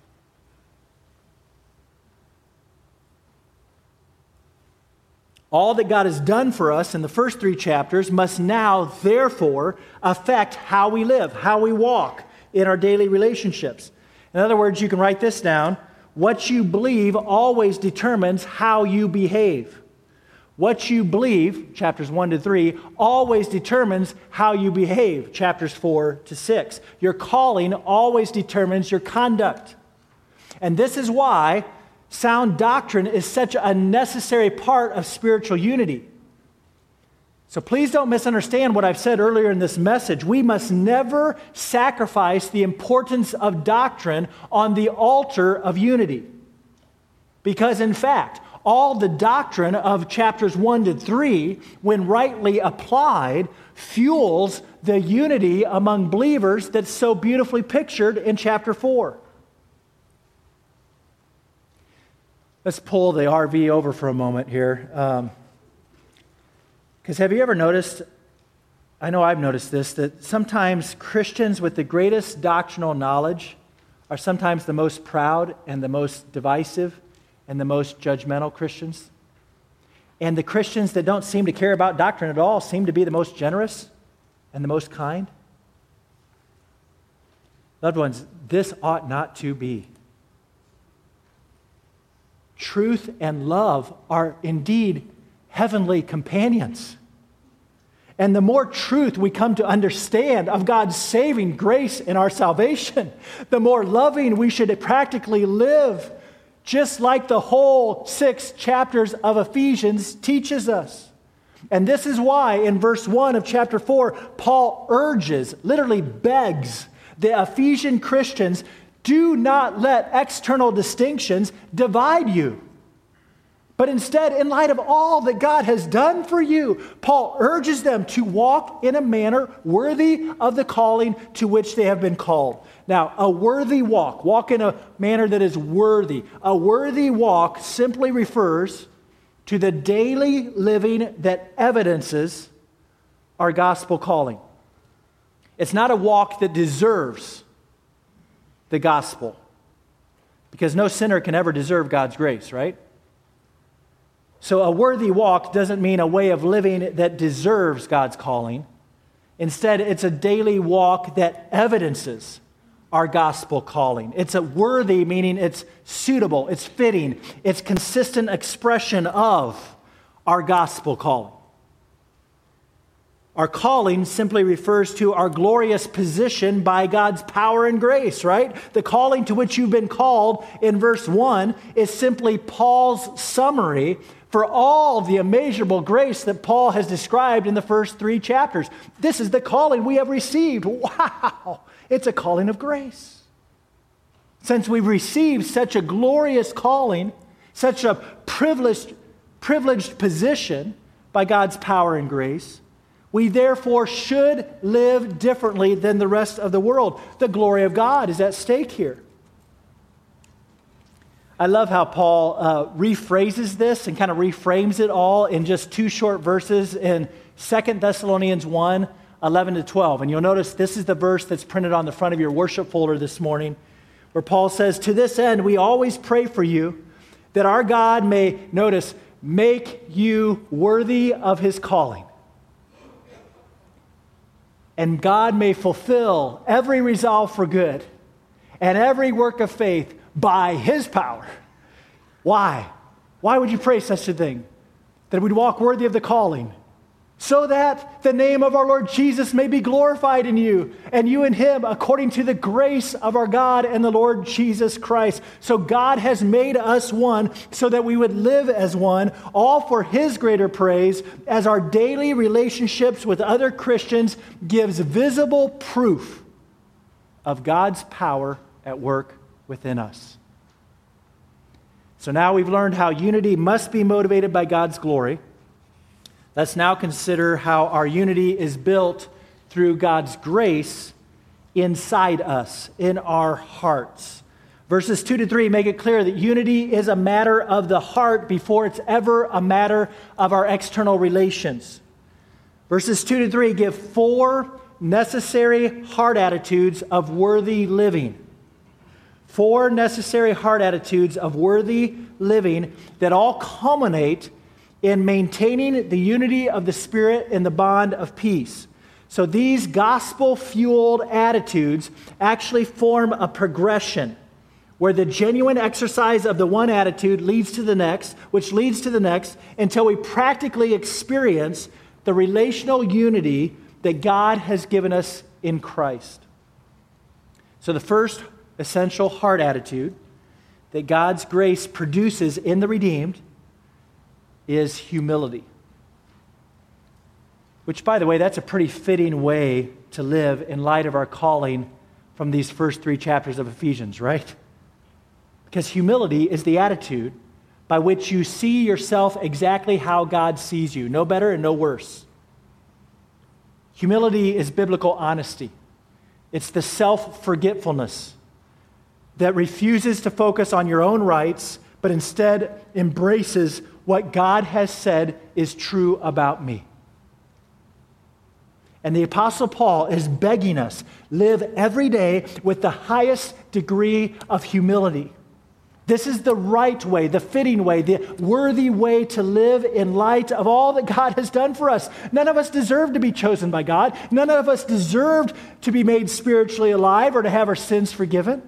All that God has done for us in the first three chapters must now, therefore, affect how we live, how we walk in our daily relationships. In other words, you can write this down. What you believe always determines how you behave. What you believe, chapters 1 to 3, always determines how you behave, chapters 4 to 6. Your calling always determines your conduct. And this is why sound doctrine is such a necessary part of spiritual unity. So please don't misunderstand what I've said earlier in this message. We must never sacrifice the importance of doctrine on the altar of unity. Because, in fact, All the doctrine of chapters 1 to 3, when rightly applied, fuels the unity among believers that's so beautifully pictured in chapter 4. Let's pull the RV over for a moment here. Um, Because have you ever noticed? I know I've noticed this that sometimes Christians with the greatest doctrinal knowledge are sometimes the most proud and the most divisive and the most judgmental Christians. And the Christians that don't seem to care about doctrine at all seem to be the most generous and the most kind. Loved ones, this ought not to be. Truth and love are indeed heavenly companions. And the more truth we come to understand of God's saving grace in our salvation, the more loving we should practically live, just like the whole six chapters of Ephesians teaches us. And this is why in verse 1 of chapter 4, Paul urges, literally begs, the Ephesian Christians do not let external distinctions divide you. But instead, in light of all that God has done for you, Paul urges them to walk in a manner worthy of the calling to which they have been called. Now, a worthy walk, walk in a manner that is worthy. A worthy walk simply refers to the daily living that evidences our gospel calling. It's not a walk that deserves the gospel, because no sinner can ever deserve God's grace, right? So, a worthy walk doesn't mean a way of living that deserves God's calling. Instead, it's a daily walk that evidences our gospel calling. It's a worthy, meaning it's suitable, it's fitting, it's consistent expression of our gospel calling. Our calling simply refers to our glorious position by God's power and grace, right? The calling to which you've been called in verse 1 is simply Paul's summary for all the immeasurable grace that Paul has described in the first three chapters. This is the calling we have received. Wow! It's a calling of grace. Since we've received such a glorious calling, such a privileged, privileged position by God's power and grace, we therefore should live differently than the rest of the world. The glory of God is at stake here. I love how Paul uh, rephrases this and kind of reframes it all in just two short verses in 2 Thessalonians 1 11 to 12. And you'll notice this is the verse that's printed on the front of your worship folder this morning, where Paul says, To this end, we always pray for you that our God may, notice, make you worthy of his calling. And God may fulfill every resolve for good and every work of faith by his power. Why? Why would you pray such a thing? That we'd walk worthy of the calling, so that the name of our Lord Jesus may be glorified in you, and you in him, according to the grace of our God and the Lord Jesus Christ. So God has made us one so that we would live as one, all for his greater praise, as our daily relationships with other Christians gives visible proof of God's power at work within us. So now we've learned how unity must be motivated by God's glory. Let's now consider how our unity is built through God's grace inside us, in our hearts. Verses 2 to 3 make it clear that unity is a matter of the heart before it's ever a matter of our external relations. Verses 2 to 3 give four necessary heart attitudes of worthy living. Four necessary heart attitudes of worthy living that all culminate in maintaining the unity of the Spirit in the bond of peace. So these gospel fueled attitudes actually form a progression where the genuine exercise of the one attitude leads to the next, which leads to the next, until we practically experience the relational unity that God has given us in Christ. So the first essential heart attitude that God's grace produces in the redeemed is humility. Which, by the way, that's a pretty fitting way to live in light of our calling from these first three chapters of Ephesians, right? Because humility is the attitude by which you see yourself exactly how God sees you, no better and no worse. Humility is biblical honesty, it's the self forgetfulness that refuses to focus on your own rights, but instead embraces what God has said is true about me. And the Apostle Paul is begging us live every day with the highest degree of humility. This is the right way, the fitting way, the worthy way to live in light of all that God has done for us. None of us deserve to be chosen by God. None of us deserved to be made spiritually alive or to have our sins forgiven.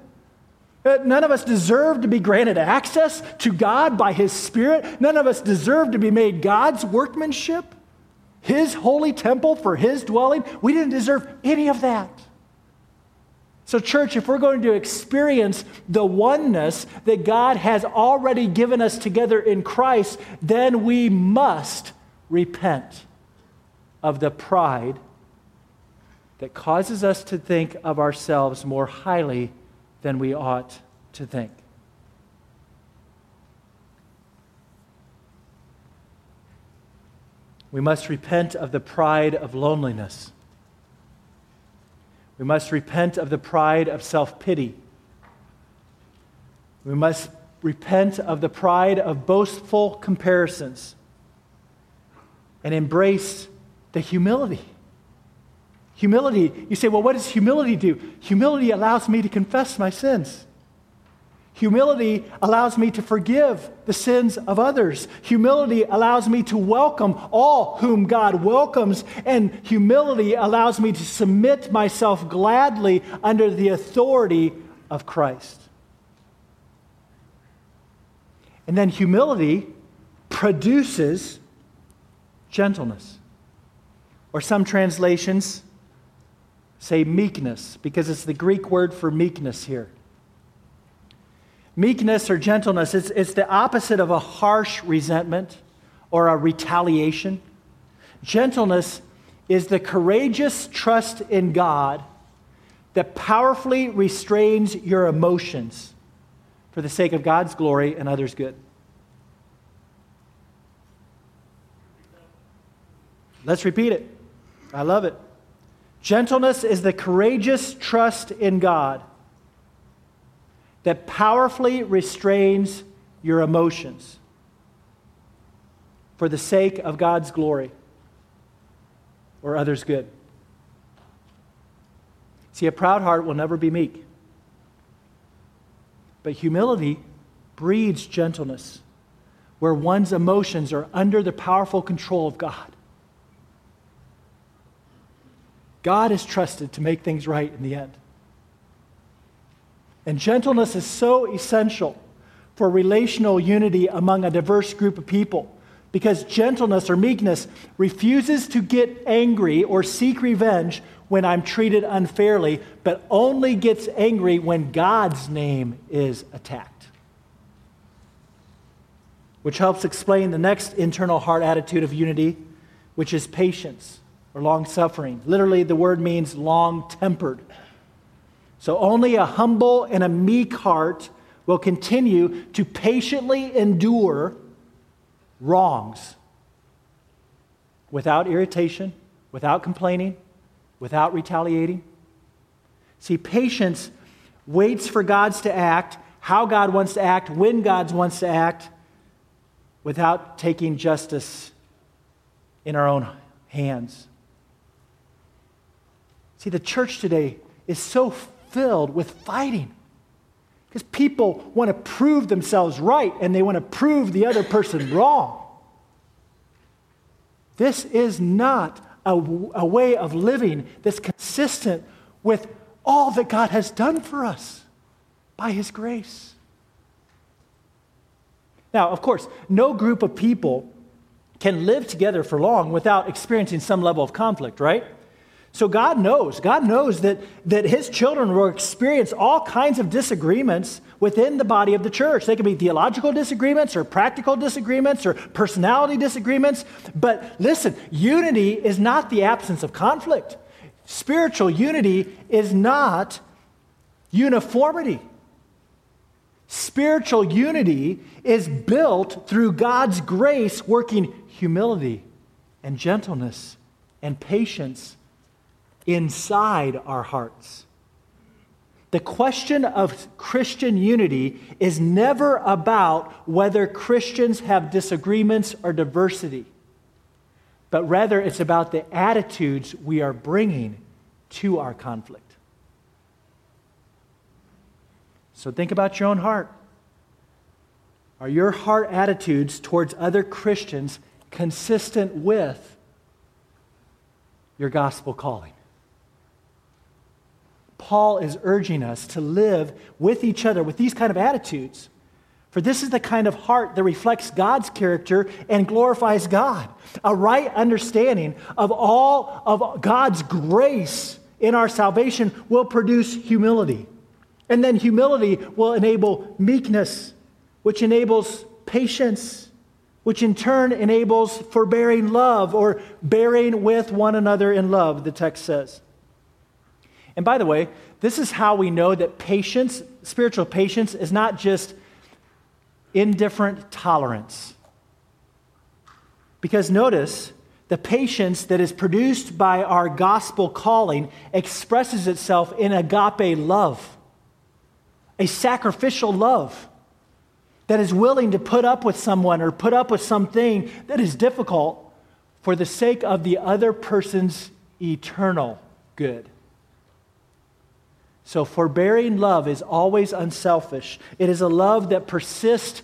Uh, None of us deserve to be granted access to God by His Spirit. None of us deserve to be made God's workmanship, His holy temple for His dwelling. We didn't deserve any of that. So, church, if we're going to experience the oneness that God has already given us together in Christ, then we must repent of the pride that causes us to think of ourselves more highly than we ought to think. We must repent of the pride of loneliness. We must repent of the pride of self pity. We must repent of the pride of boastful comparisons and embrace the humility. Humility, you say, well, what does humility do? Humility allows me to confess my sins. Humility allows me to forgive the sins of others. Humility allows me to welcome all whom God welcomes. And humility allows me to submit myself gladly under the authority of Christ. And then humility produces gentleness. Or some translations say meekness, because it's the Greek word for meekness here. Meekness or gentleness, it's, it's the opposite of a harsh resentment or a retaliation. Gentleness is the courageous trust in God that powerfully restrains your emotions for the sake of God's glory and others' good. Let's repeat it. I love it. Gentleness is the courageous trust in God that powerfully restrains your emotions for the sake of God's glory or others' good. See, a proud heart will never be meek. But humility breeds gentleness, where one's emotions are under the powerful control of God. God is trusted to make things right in the end. And gentleness is so essential for relational unity among a diverse group of people because gentleness or meekness refuses to get angry or seek revenge when I'm treated unfairly, but only gets angry when God's name is attacked. Which helps explain the next internal heart attitude of unity, which is patience or long suffering. Literally, the word means long tempered. So only a humble and a meek heart will continue to patiently endure wrongs without irritation, without complaining, without retaliating. See, patience waits for God's to act, how God wants to act, when God wants to act, without taking justice in our own hands. See, the church today is so filled with fighting because people want to prove themselves right and they want to prove the other person wrong. This is not a, a way of living that's consistent with all that God has done for us by His grace. Now, of course, no group of people can live together for long without experiencing some level of conflict, right? So God knows. God knows that, that his children will experience all kinds of disagreements within the body of the church. They can be theological disagreements or practical disagreements or personality disagreements. But listen, unity is not the absence of conflict. Spiritual unity is not uniformity. Spiritual unity is built through God's grace working humility and gentleness and patience inside our hearts. The question of Christian unity is never about whether Christians have disagreements or diversity, but rather it's about the attitudes we are bringing to our conflict. So think about your own heart. Are your heart attitudes towards other Christians consistent with your gospel calling? Paul is urging us to live with each other with these kind of attitudes. For this is the kind of heart that reflects God's character and glorifies God. A right understanding of all of God's grace in our salvation will produce humility. And then humility will enable meekness, which enables patience, which in turn enables forbearing love or bearing with one another in love, the text says. And by the way, this is how we know that patience, spiritual patience, is not just indifferent tolerance. Because notice, the patience that is produced by our gospel calling expresses itself in agape love, a sacrificial love that is willing to put up with someone or put up with something that is difficult for the sake of the other person's eternal good. So, forbearing love is always unselfish. It is a love that persists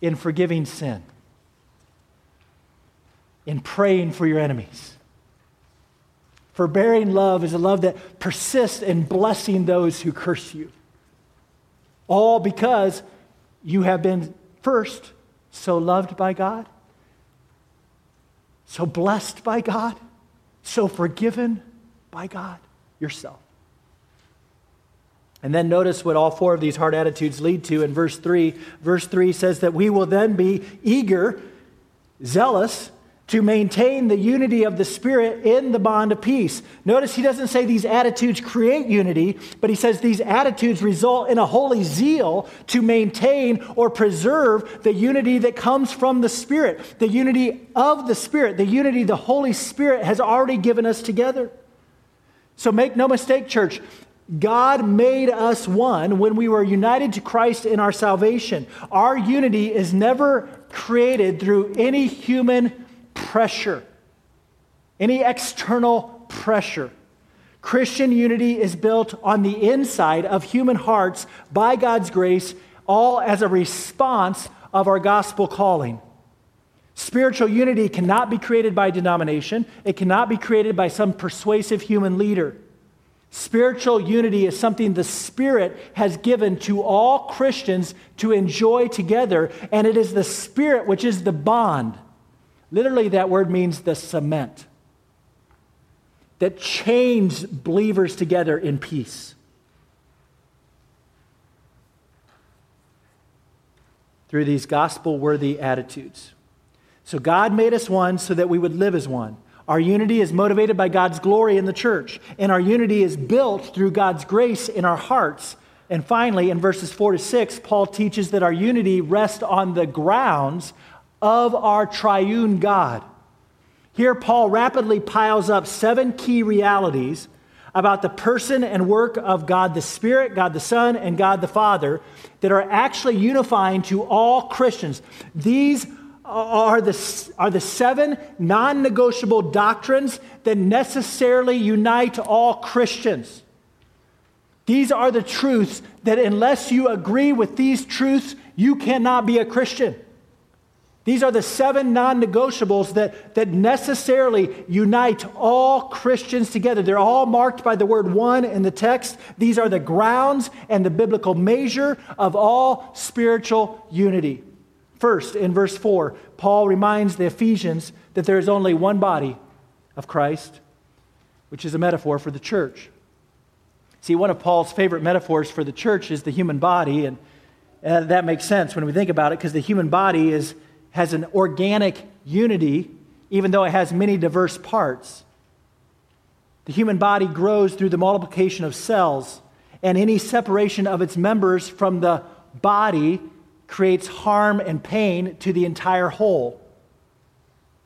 in forgiving sin, in praying for your enemies. Forbearing love is a love that persists in blessing those who curse you. All because you have been first so loved by God, so blessed by God, so forgiven by God yourself. And then notice what all four of these hard attitudes lead to in verse 3. Verse 3 says that we will then be eager, zealous, to maintain the unity of the Spirit in the bond of peace. Notice he doesn't say these attitudes create unity, but he says these attitudes result in a holy zeal to maintain or preserve the unity that comes from the Spirit, the unity of the Spirit, the unity the Holy Spirit has already given us together. So make no mistake, church, God made us one when we were united to Christ in our salvation. Our unity is never created through any human pressure, any external pressure. Christian unity is built on the inside of human hearts by God's grace, all as a response of our gospel calling. Spiritual unity cannot be created by denomination, it cannot be created by some persuasive human leader. Spiritual unity is something the Spirit has given to all Christians to enjoy together, and it is the Spirit which is the bond. Literally, that word means the cement that chains believers together in peace. Through these gospel worthy attitudes. So, God made us one so that we would live as one. Our unity is motivated by God's glory in the church, and our unity is built through God's grace in our hearts. And finally, in verses 4 to 6, Paul teaches that our unity rests on the grounds of our triune God. Here, Paul rapidly piles up seven key realities about the person and work of God the Spirit, God the Son, and God the Father that are actually unifying to all Christians. These are the, are the seven non negotiable doctrines that necessarily unite all Christians. These are the truths that, unless you agree with these truths, you cannot be a Christian. These are the seven non negotiables that, that necessarily unite all Christians together. They're all marked by the word one in the text. These are the grounds and the biblical measure of all spiritual unity. First, in verse 4, Paul reminds the Ephesians that there is only one body of Christ, which is a metaphor for the church. See, one of Paul's favorite metaphors for the church is the human body, and, and that makes sense when we think about it because the human body is, has an organic unity, even though it has many diverse parts. The human body grows through the multiplication of cells and any separation of its members from the body creates harm and pain to the entire whole.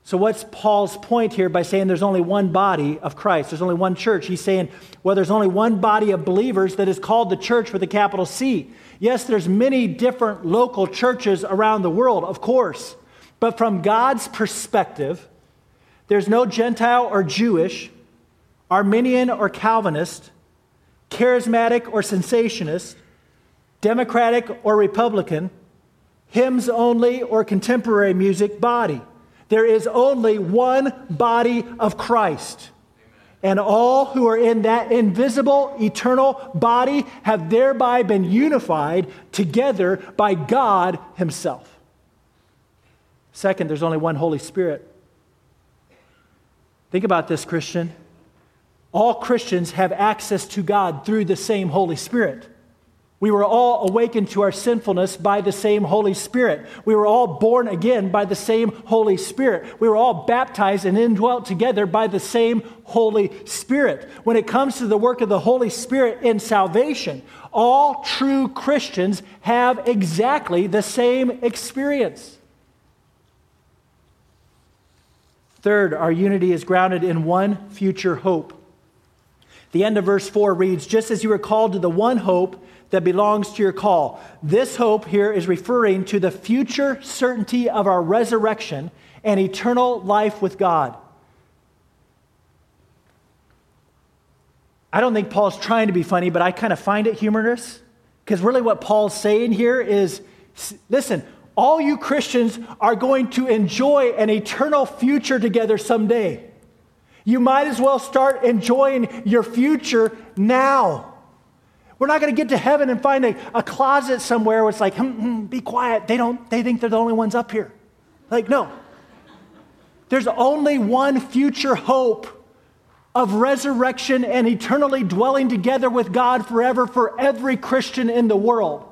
So, what's Paul's point here by saying there's only one body of Christ? There's only one church. He's saying, well, there's only one body of believers that is called the church with a capital C. Yes, there's many different local churches around the world, of course. But from God's perspective, there's no Gentile or Jewish, Arminian or Calvinist, charismatic or cessationist, Democratic or Republican, hymns only or contemporary music body. There is only one body of Christ. And all who are in that invisible, eternal body have thereby been unified together by God Himself. Second, there's only one Holy Spirit. Think about this, Christian. All Christians have access to God through the same Holy Spirit. We were all awakened to our sinfulness by the same Holy Spirit. We were all born again by the same Holy Spirit. We were all baptized and indwelt together by the same Holy Spirit. When it comes to the work of the Holy Spirit in salvation, all true Christians have exactly the same experience. Third, our unity is grounded in one future hope. The end of verse 4 reads Just as you were called to the one hope that belongs to your call. This hope here is referring to the future certainty of our resurrection and eternal life with God. I don't think Paul's trying to be funny, but I kind of find it humorous because really what Paul's saying here is listen, all you Christians are going to enjoy an eternal future together someday. You might as well start enjoying your future now. We're not going to get to heaven and find a, a closet somewhere where it's like, hmm, hmm, be quiet. They, don't, they think they're the only ones up here. Like, no. There's only one future hope of resurrection and eternally dwelling together with God forever for every Christian in the world.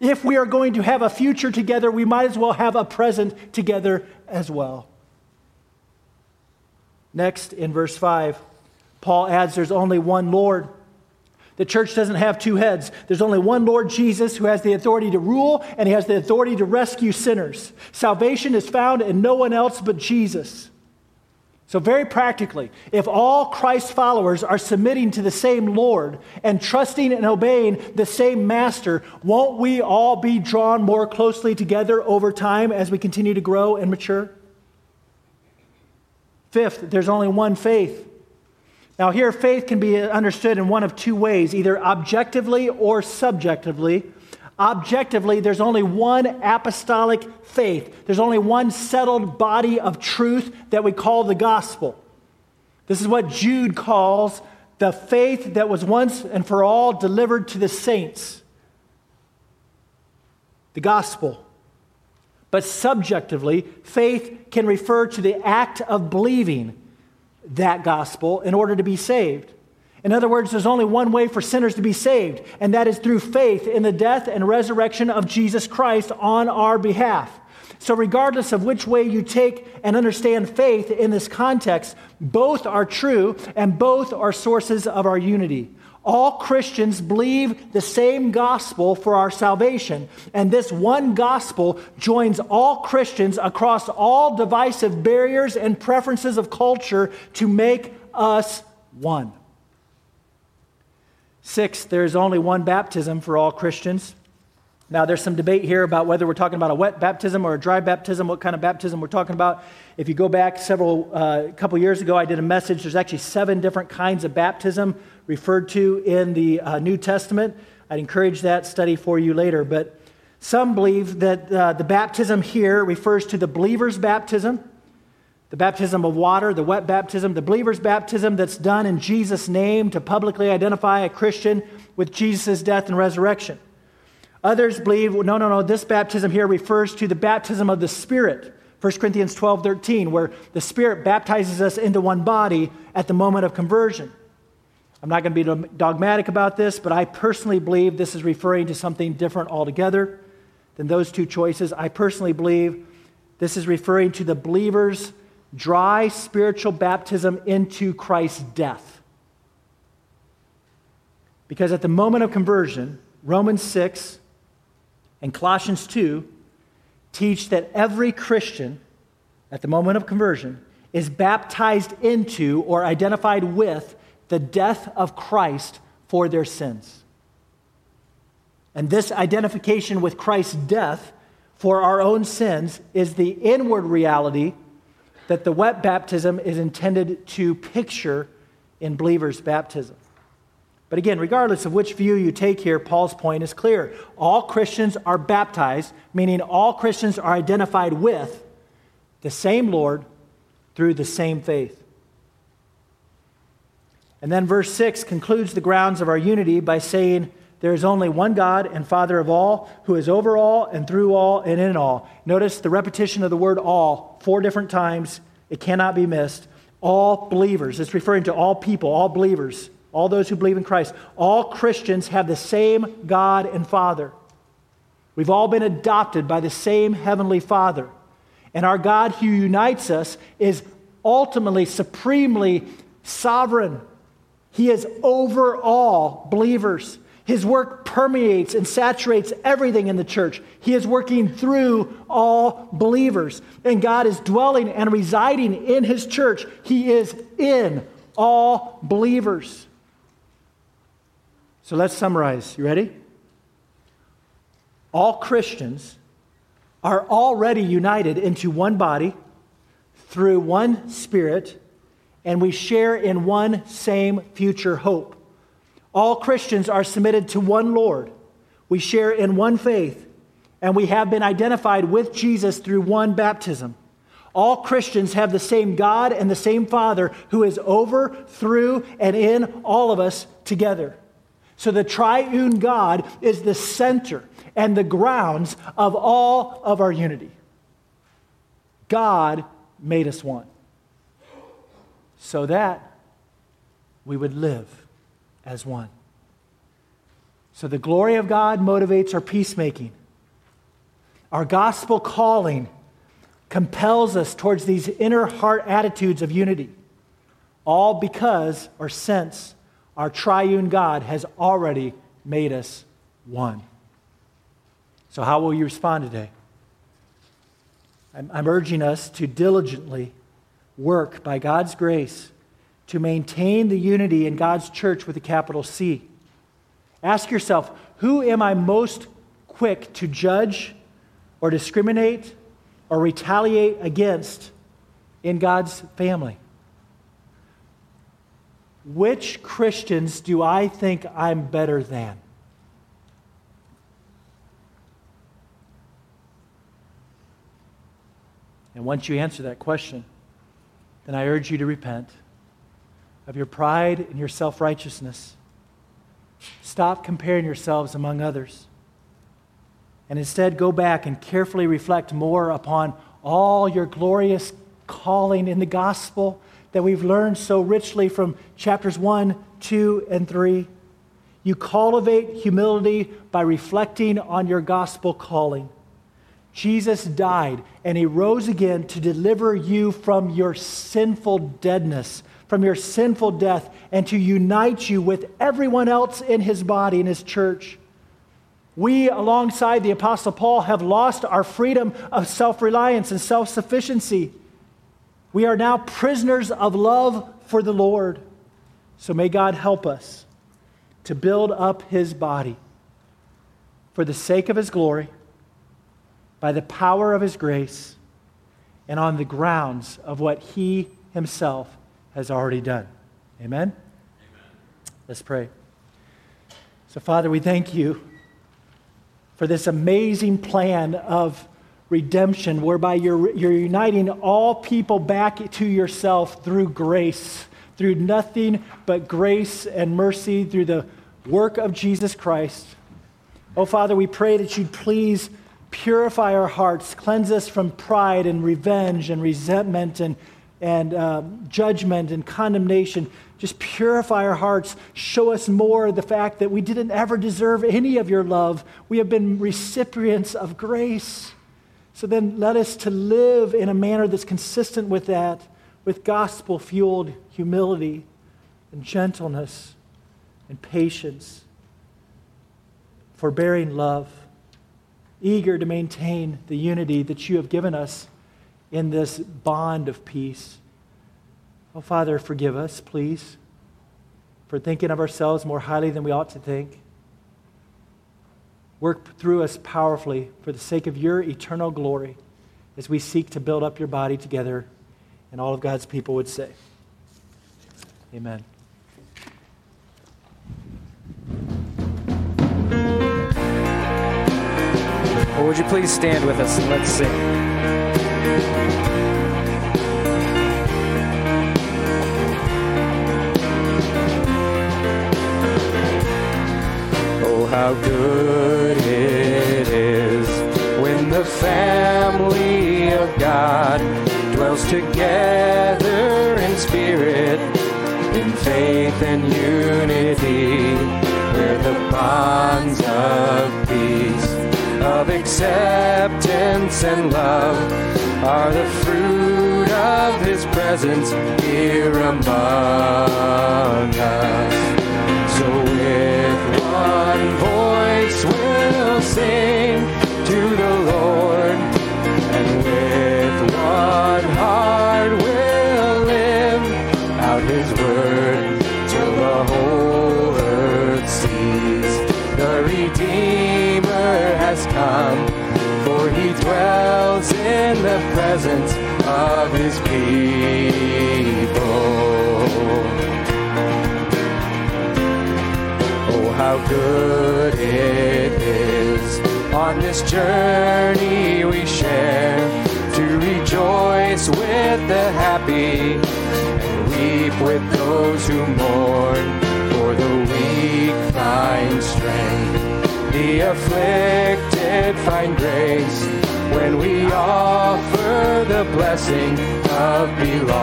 If we are going to have a future together, we might as well have a present together as well. Next, in verse 5, Paul adds there's only one Lord. The church doesn't have two heads. There's only one Lord Jesus who has the authority to rule and he has the authority to rescue sinners. Salvation is found in no one else but Jesus. So, very practically, if all Christ followers are submitting to the same Lord and trusting and obeying the same Master, won't we all be drawn more closely together over time as we continue to grow and mature? Fifth, there's only one faith. Now, here, faith can be understood in one of two ways either objectively or subjectively. Objectively, there's only one apostolic faith. There's only one settled body of truth that we call the gospel. This is what Jude calls the faith that was once and for all delivered to the saints. The gospel. But subjectively, faith can refer to the act of believing that gospel in order to be saved. In other words, there's only one way for sinners to be saved, and that is through faith in the death and resurrection of Jesus Christ on our behalf. So, regardless of which way you take and understand faith in this context, both are true and both are sources of our unity. All Christians believe the same gospel for our salvation, and this one gospel joins all Christians across all divisive barriers and preferences of culture to make us one. Sixth, there is only one baptism for all Christians. Now, there's some debate here about whether we're talking about a wet baptism or a dry baptism, what kind of baptism we're talking about. If you go back several, a uh, couple years ago, I did a message. There's actually seven different kinds of baptism referred to in the uh, New Testament. I'd encourage that study for you later. But some believe that uh, the baptism here refers to the believer's baptism, the baptism of water, the wet baptism, the believer's baptism that's done in Jesus' name to publicly identify a Christian with Jesus' death and resurrection. Others believe, no, no, no, this baptism here refers to the baptism of the Spirit. 1 Corinthians 12, 13, where the Spirit baptizes us into one body at the moment of conversion. I'm not going to be dogmatic about this, but I personally believe this is referring to something different altogether than those two choices. I personally believe this is referring to the believer's dry spiritual baptism into Christ's death. Because at the moment of conversion, Romans 6, and Colossians 2 teach that every Christian at the moment of conversion is baptized into or identified with the death of Christ for their sins. And this identification with Christ's death for our own sins is the inward reality that the wet baptism is intended to picture in believers' baptism. But again, regardless of which view you take here, Paul's point is clear. All Christians are baptized, meaning all Christians are identified with the same Lord through the same faith. And then verse 6 concludes the grounds of our unity by saying, There is only one God and Father of all, who is over all and through all and in all. Notice the repetition of the word all four different times. It cannot be missed. All believers. It's referring to all people, all believers, all those who believe in Christ. All Christians have the same God and Father. We've all been adopted by the same Heavenly Father. And our God who unites us is ultimately, supremely sovereign. He is over all believers. His work permeates and saturates everything in the church. He is working through all believers. And God is dwelling and residing in His church. He is in all believers. So let's summarize. You ready? All Christians are already united into one body through one spirit, and we share in one same future hope. All Christians are submitted to one Lord. We share in one faith, and we have been identified with Jesus through one baptism. All Christians have the same God and the same Father who is over, through, and in all of us together. So the triune God is the center and the grounds of all of our unity. God made us one so that we would live as one. So the glory of God motivates our peacemaking. Our gospel calling compels us towards these inner heart attitudes of unity, all because or since our triune God has already made us one. So, how will you respond today? I'm, I'm urging us to diligently work by God's grace to maintain the unity in God's church with a capital C. Ask yourself who am I most quick to judge or discriminate or retaliate against in God's family? Which Christians do I think I'm better than? And once you answer that question, then I urge you to repent of your pride and your self righteousness. Stop comparing yourselves among others. And instead, go back and carefully reflect more upon all your glorious calling in the gospel that we've learned so richly from chapters 1, 2, and 3. You cultivate humility by reflecting on your gospel calling. Jesus died and he rose again to deliver you from your sinful deadness, from your sinful death, and to unite you with everyone else in his body, in his church. We, alongside the Apostle Paul, have lost our freedom of self reliance and self sufficiency. We are now prisoners of love for the Lord. So may God help us to build up his body for the sake of his glory, by the power of his grace, and on the grounds of what he himself has already done. Amen? Amen. Let's pray. So, Father, we thank you for this amazing plan of redemption whereby you're, you're uniting all people back to yourself through grace, through nothing but grace and mercy through the work of Jesus Christ. Oh, Father, we pray that you'd please purify our hearts, cleanse us from pride and revenge and resentment and, and uh, judgment and condemnation. Just purify our hearts. Show us more the fact that we didn't ever deserve any of your love. We have been recipients of grace. So then let us to live in a manner that's consistent with that, with gospel fueled humility and gentleness and patience, forbearing love, eager to maintain the unity that you have given us in this bond of peace. Oh, Father, forgive us, please, for thinking of ourselves more highly than we ought to think. Work through us powerfully for the sake of your eternal glory as we seek to build up your body together. And all of God's people would say, Amen. Would you please stand with us and let's sing? Oh, how good it is when the family of God dwells together in spirit, in faith and unity, where the bonds of peace, of acceptance and love are the fruit of His presence here among us. So with one voice we'll sing to the Lord, and with one heart we'll live out His come, for He dwells in the presence of His people. Oh, how good it is on this journey we share to rejoice with the happy and weep with those who mourn. For the weak find strength, the afflicted find grace when we offer the blessing of belonging.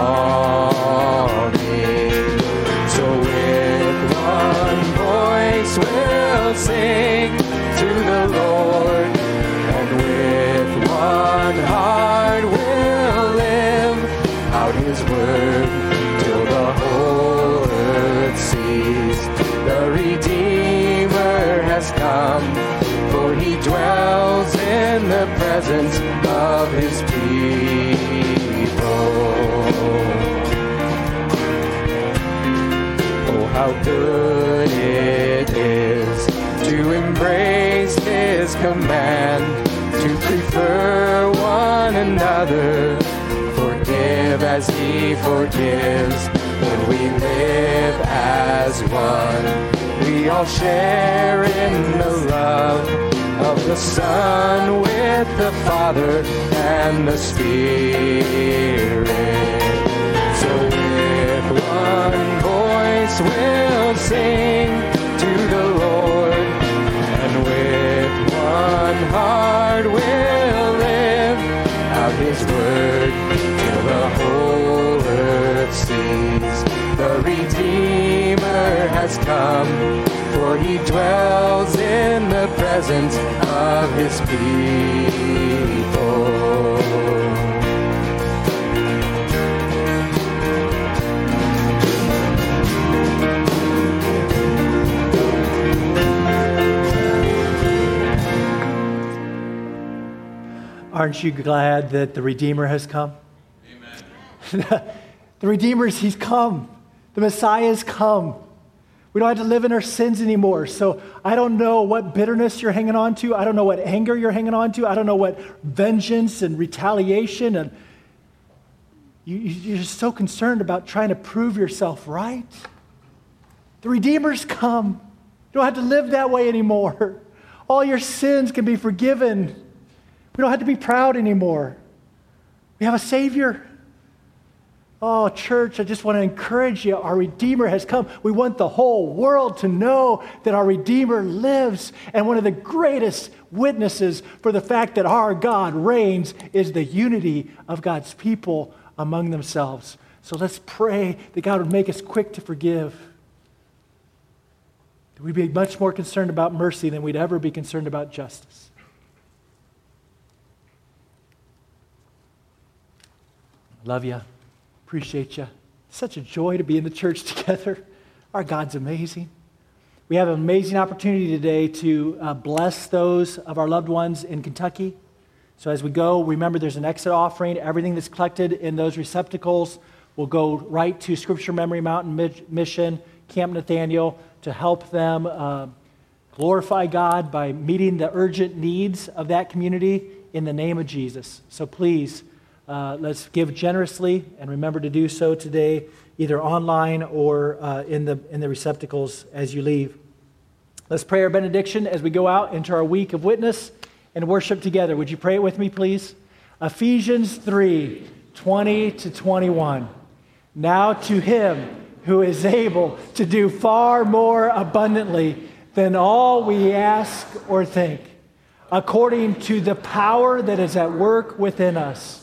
So with one voice we'll sing to the Lord, and with one heart we'll live out His word all share in the love of the Son with the Father and the Spirit. So with one voice we'll sing to the Lord, and with one heart we'll live out His word till the whole earth sees the Redeemer has come, for He dwells in the presence of His people. Aren't you glad that the Redeemer has come? Amen. the Redeemer's, He's come. The Messiah's come. We don't have to live in our sins anymore. So I don't know what bitterness you're hanging on to. I don't know what anger you're hanging on to. I don't know what vengeance and retaliation and you, you- you're just so concerned about trying to prove yourself right. The Redeemer's come. You don't have to live that way anymore. All your sins can be forgiven. We don't have to be proud anymore. We have a Savior. Oh, church, I just want to encourage you. Our Redeemer has come. We want the whole world to know that our Redeemer lives. And one of the greatest witnesses for the fact that our God reigns is the unity of God's people among themselves. So let's pray that God would make us quick to forgive. That we'd be much more concerned about mercy than we'd ever be concerned about justice. Love you. Appreciate you. Such a joy to be in the church together. Our God's amazing. We have an amazing opportunity today to uh, bless those of our loved ones in Kentucky. So as we go, remember there's an exit offering. Everything that's collected in those receptacles will go right to Scripture Memory Mountain Mission, Camp Nathanael, to help them uh, glorify God by meeting the urgent needs of that community in the name of Jesus. So please, uh, let's give generously and remember to do so today, either online or uh, in, the, in the receptacles as you leave. Let's pray our benediction as we go out into our week of witness and worship together. Would you pray it with me, please? Ephesians 3 20 to 21. Now to him who is able to do far more abundantly than all we ask or think, according to the power that is at work within us.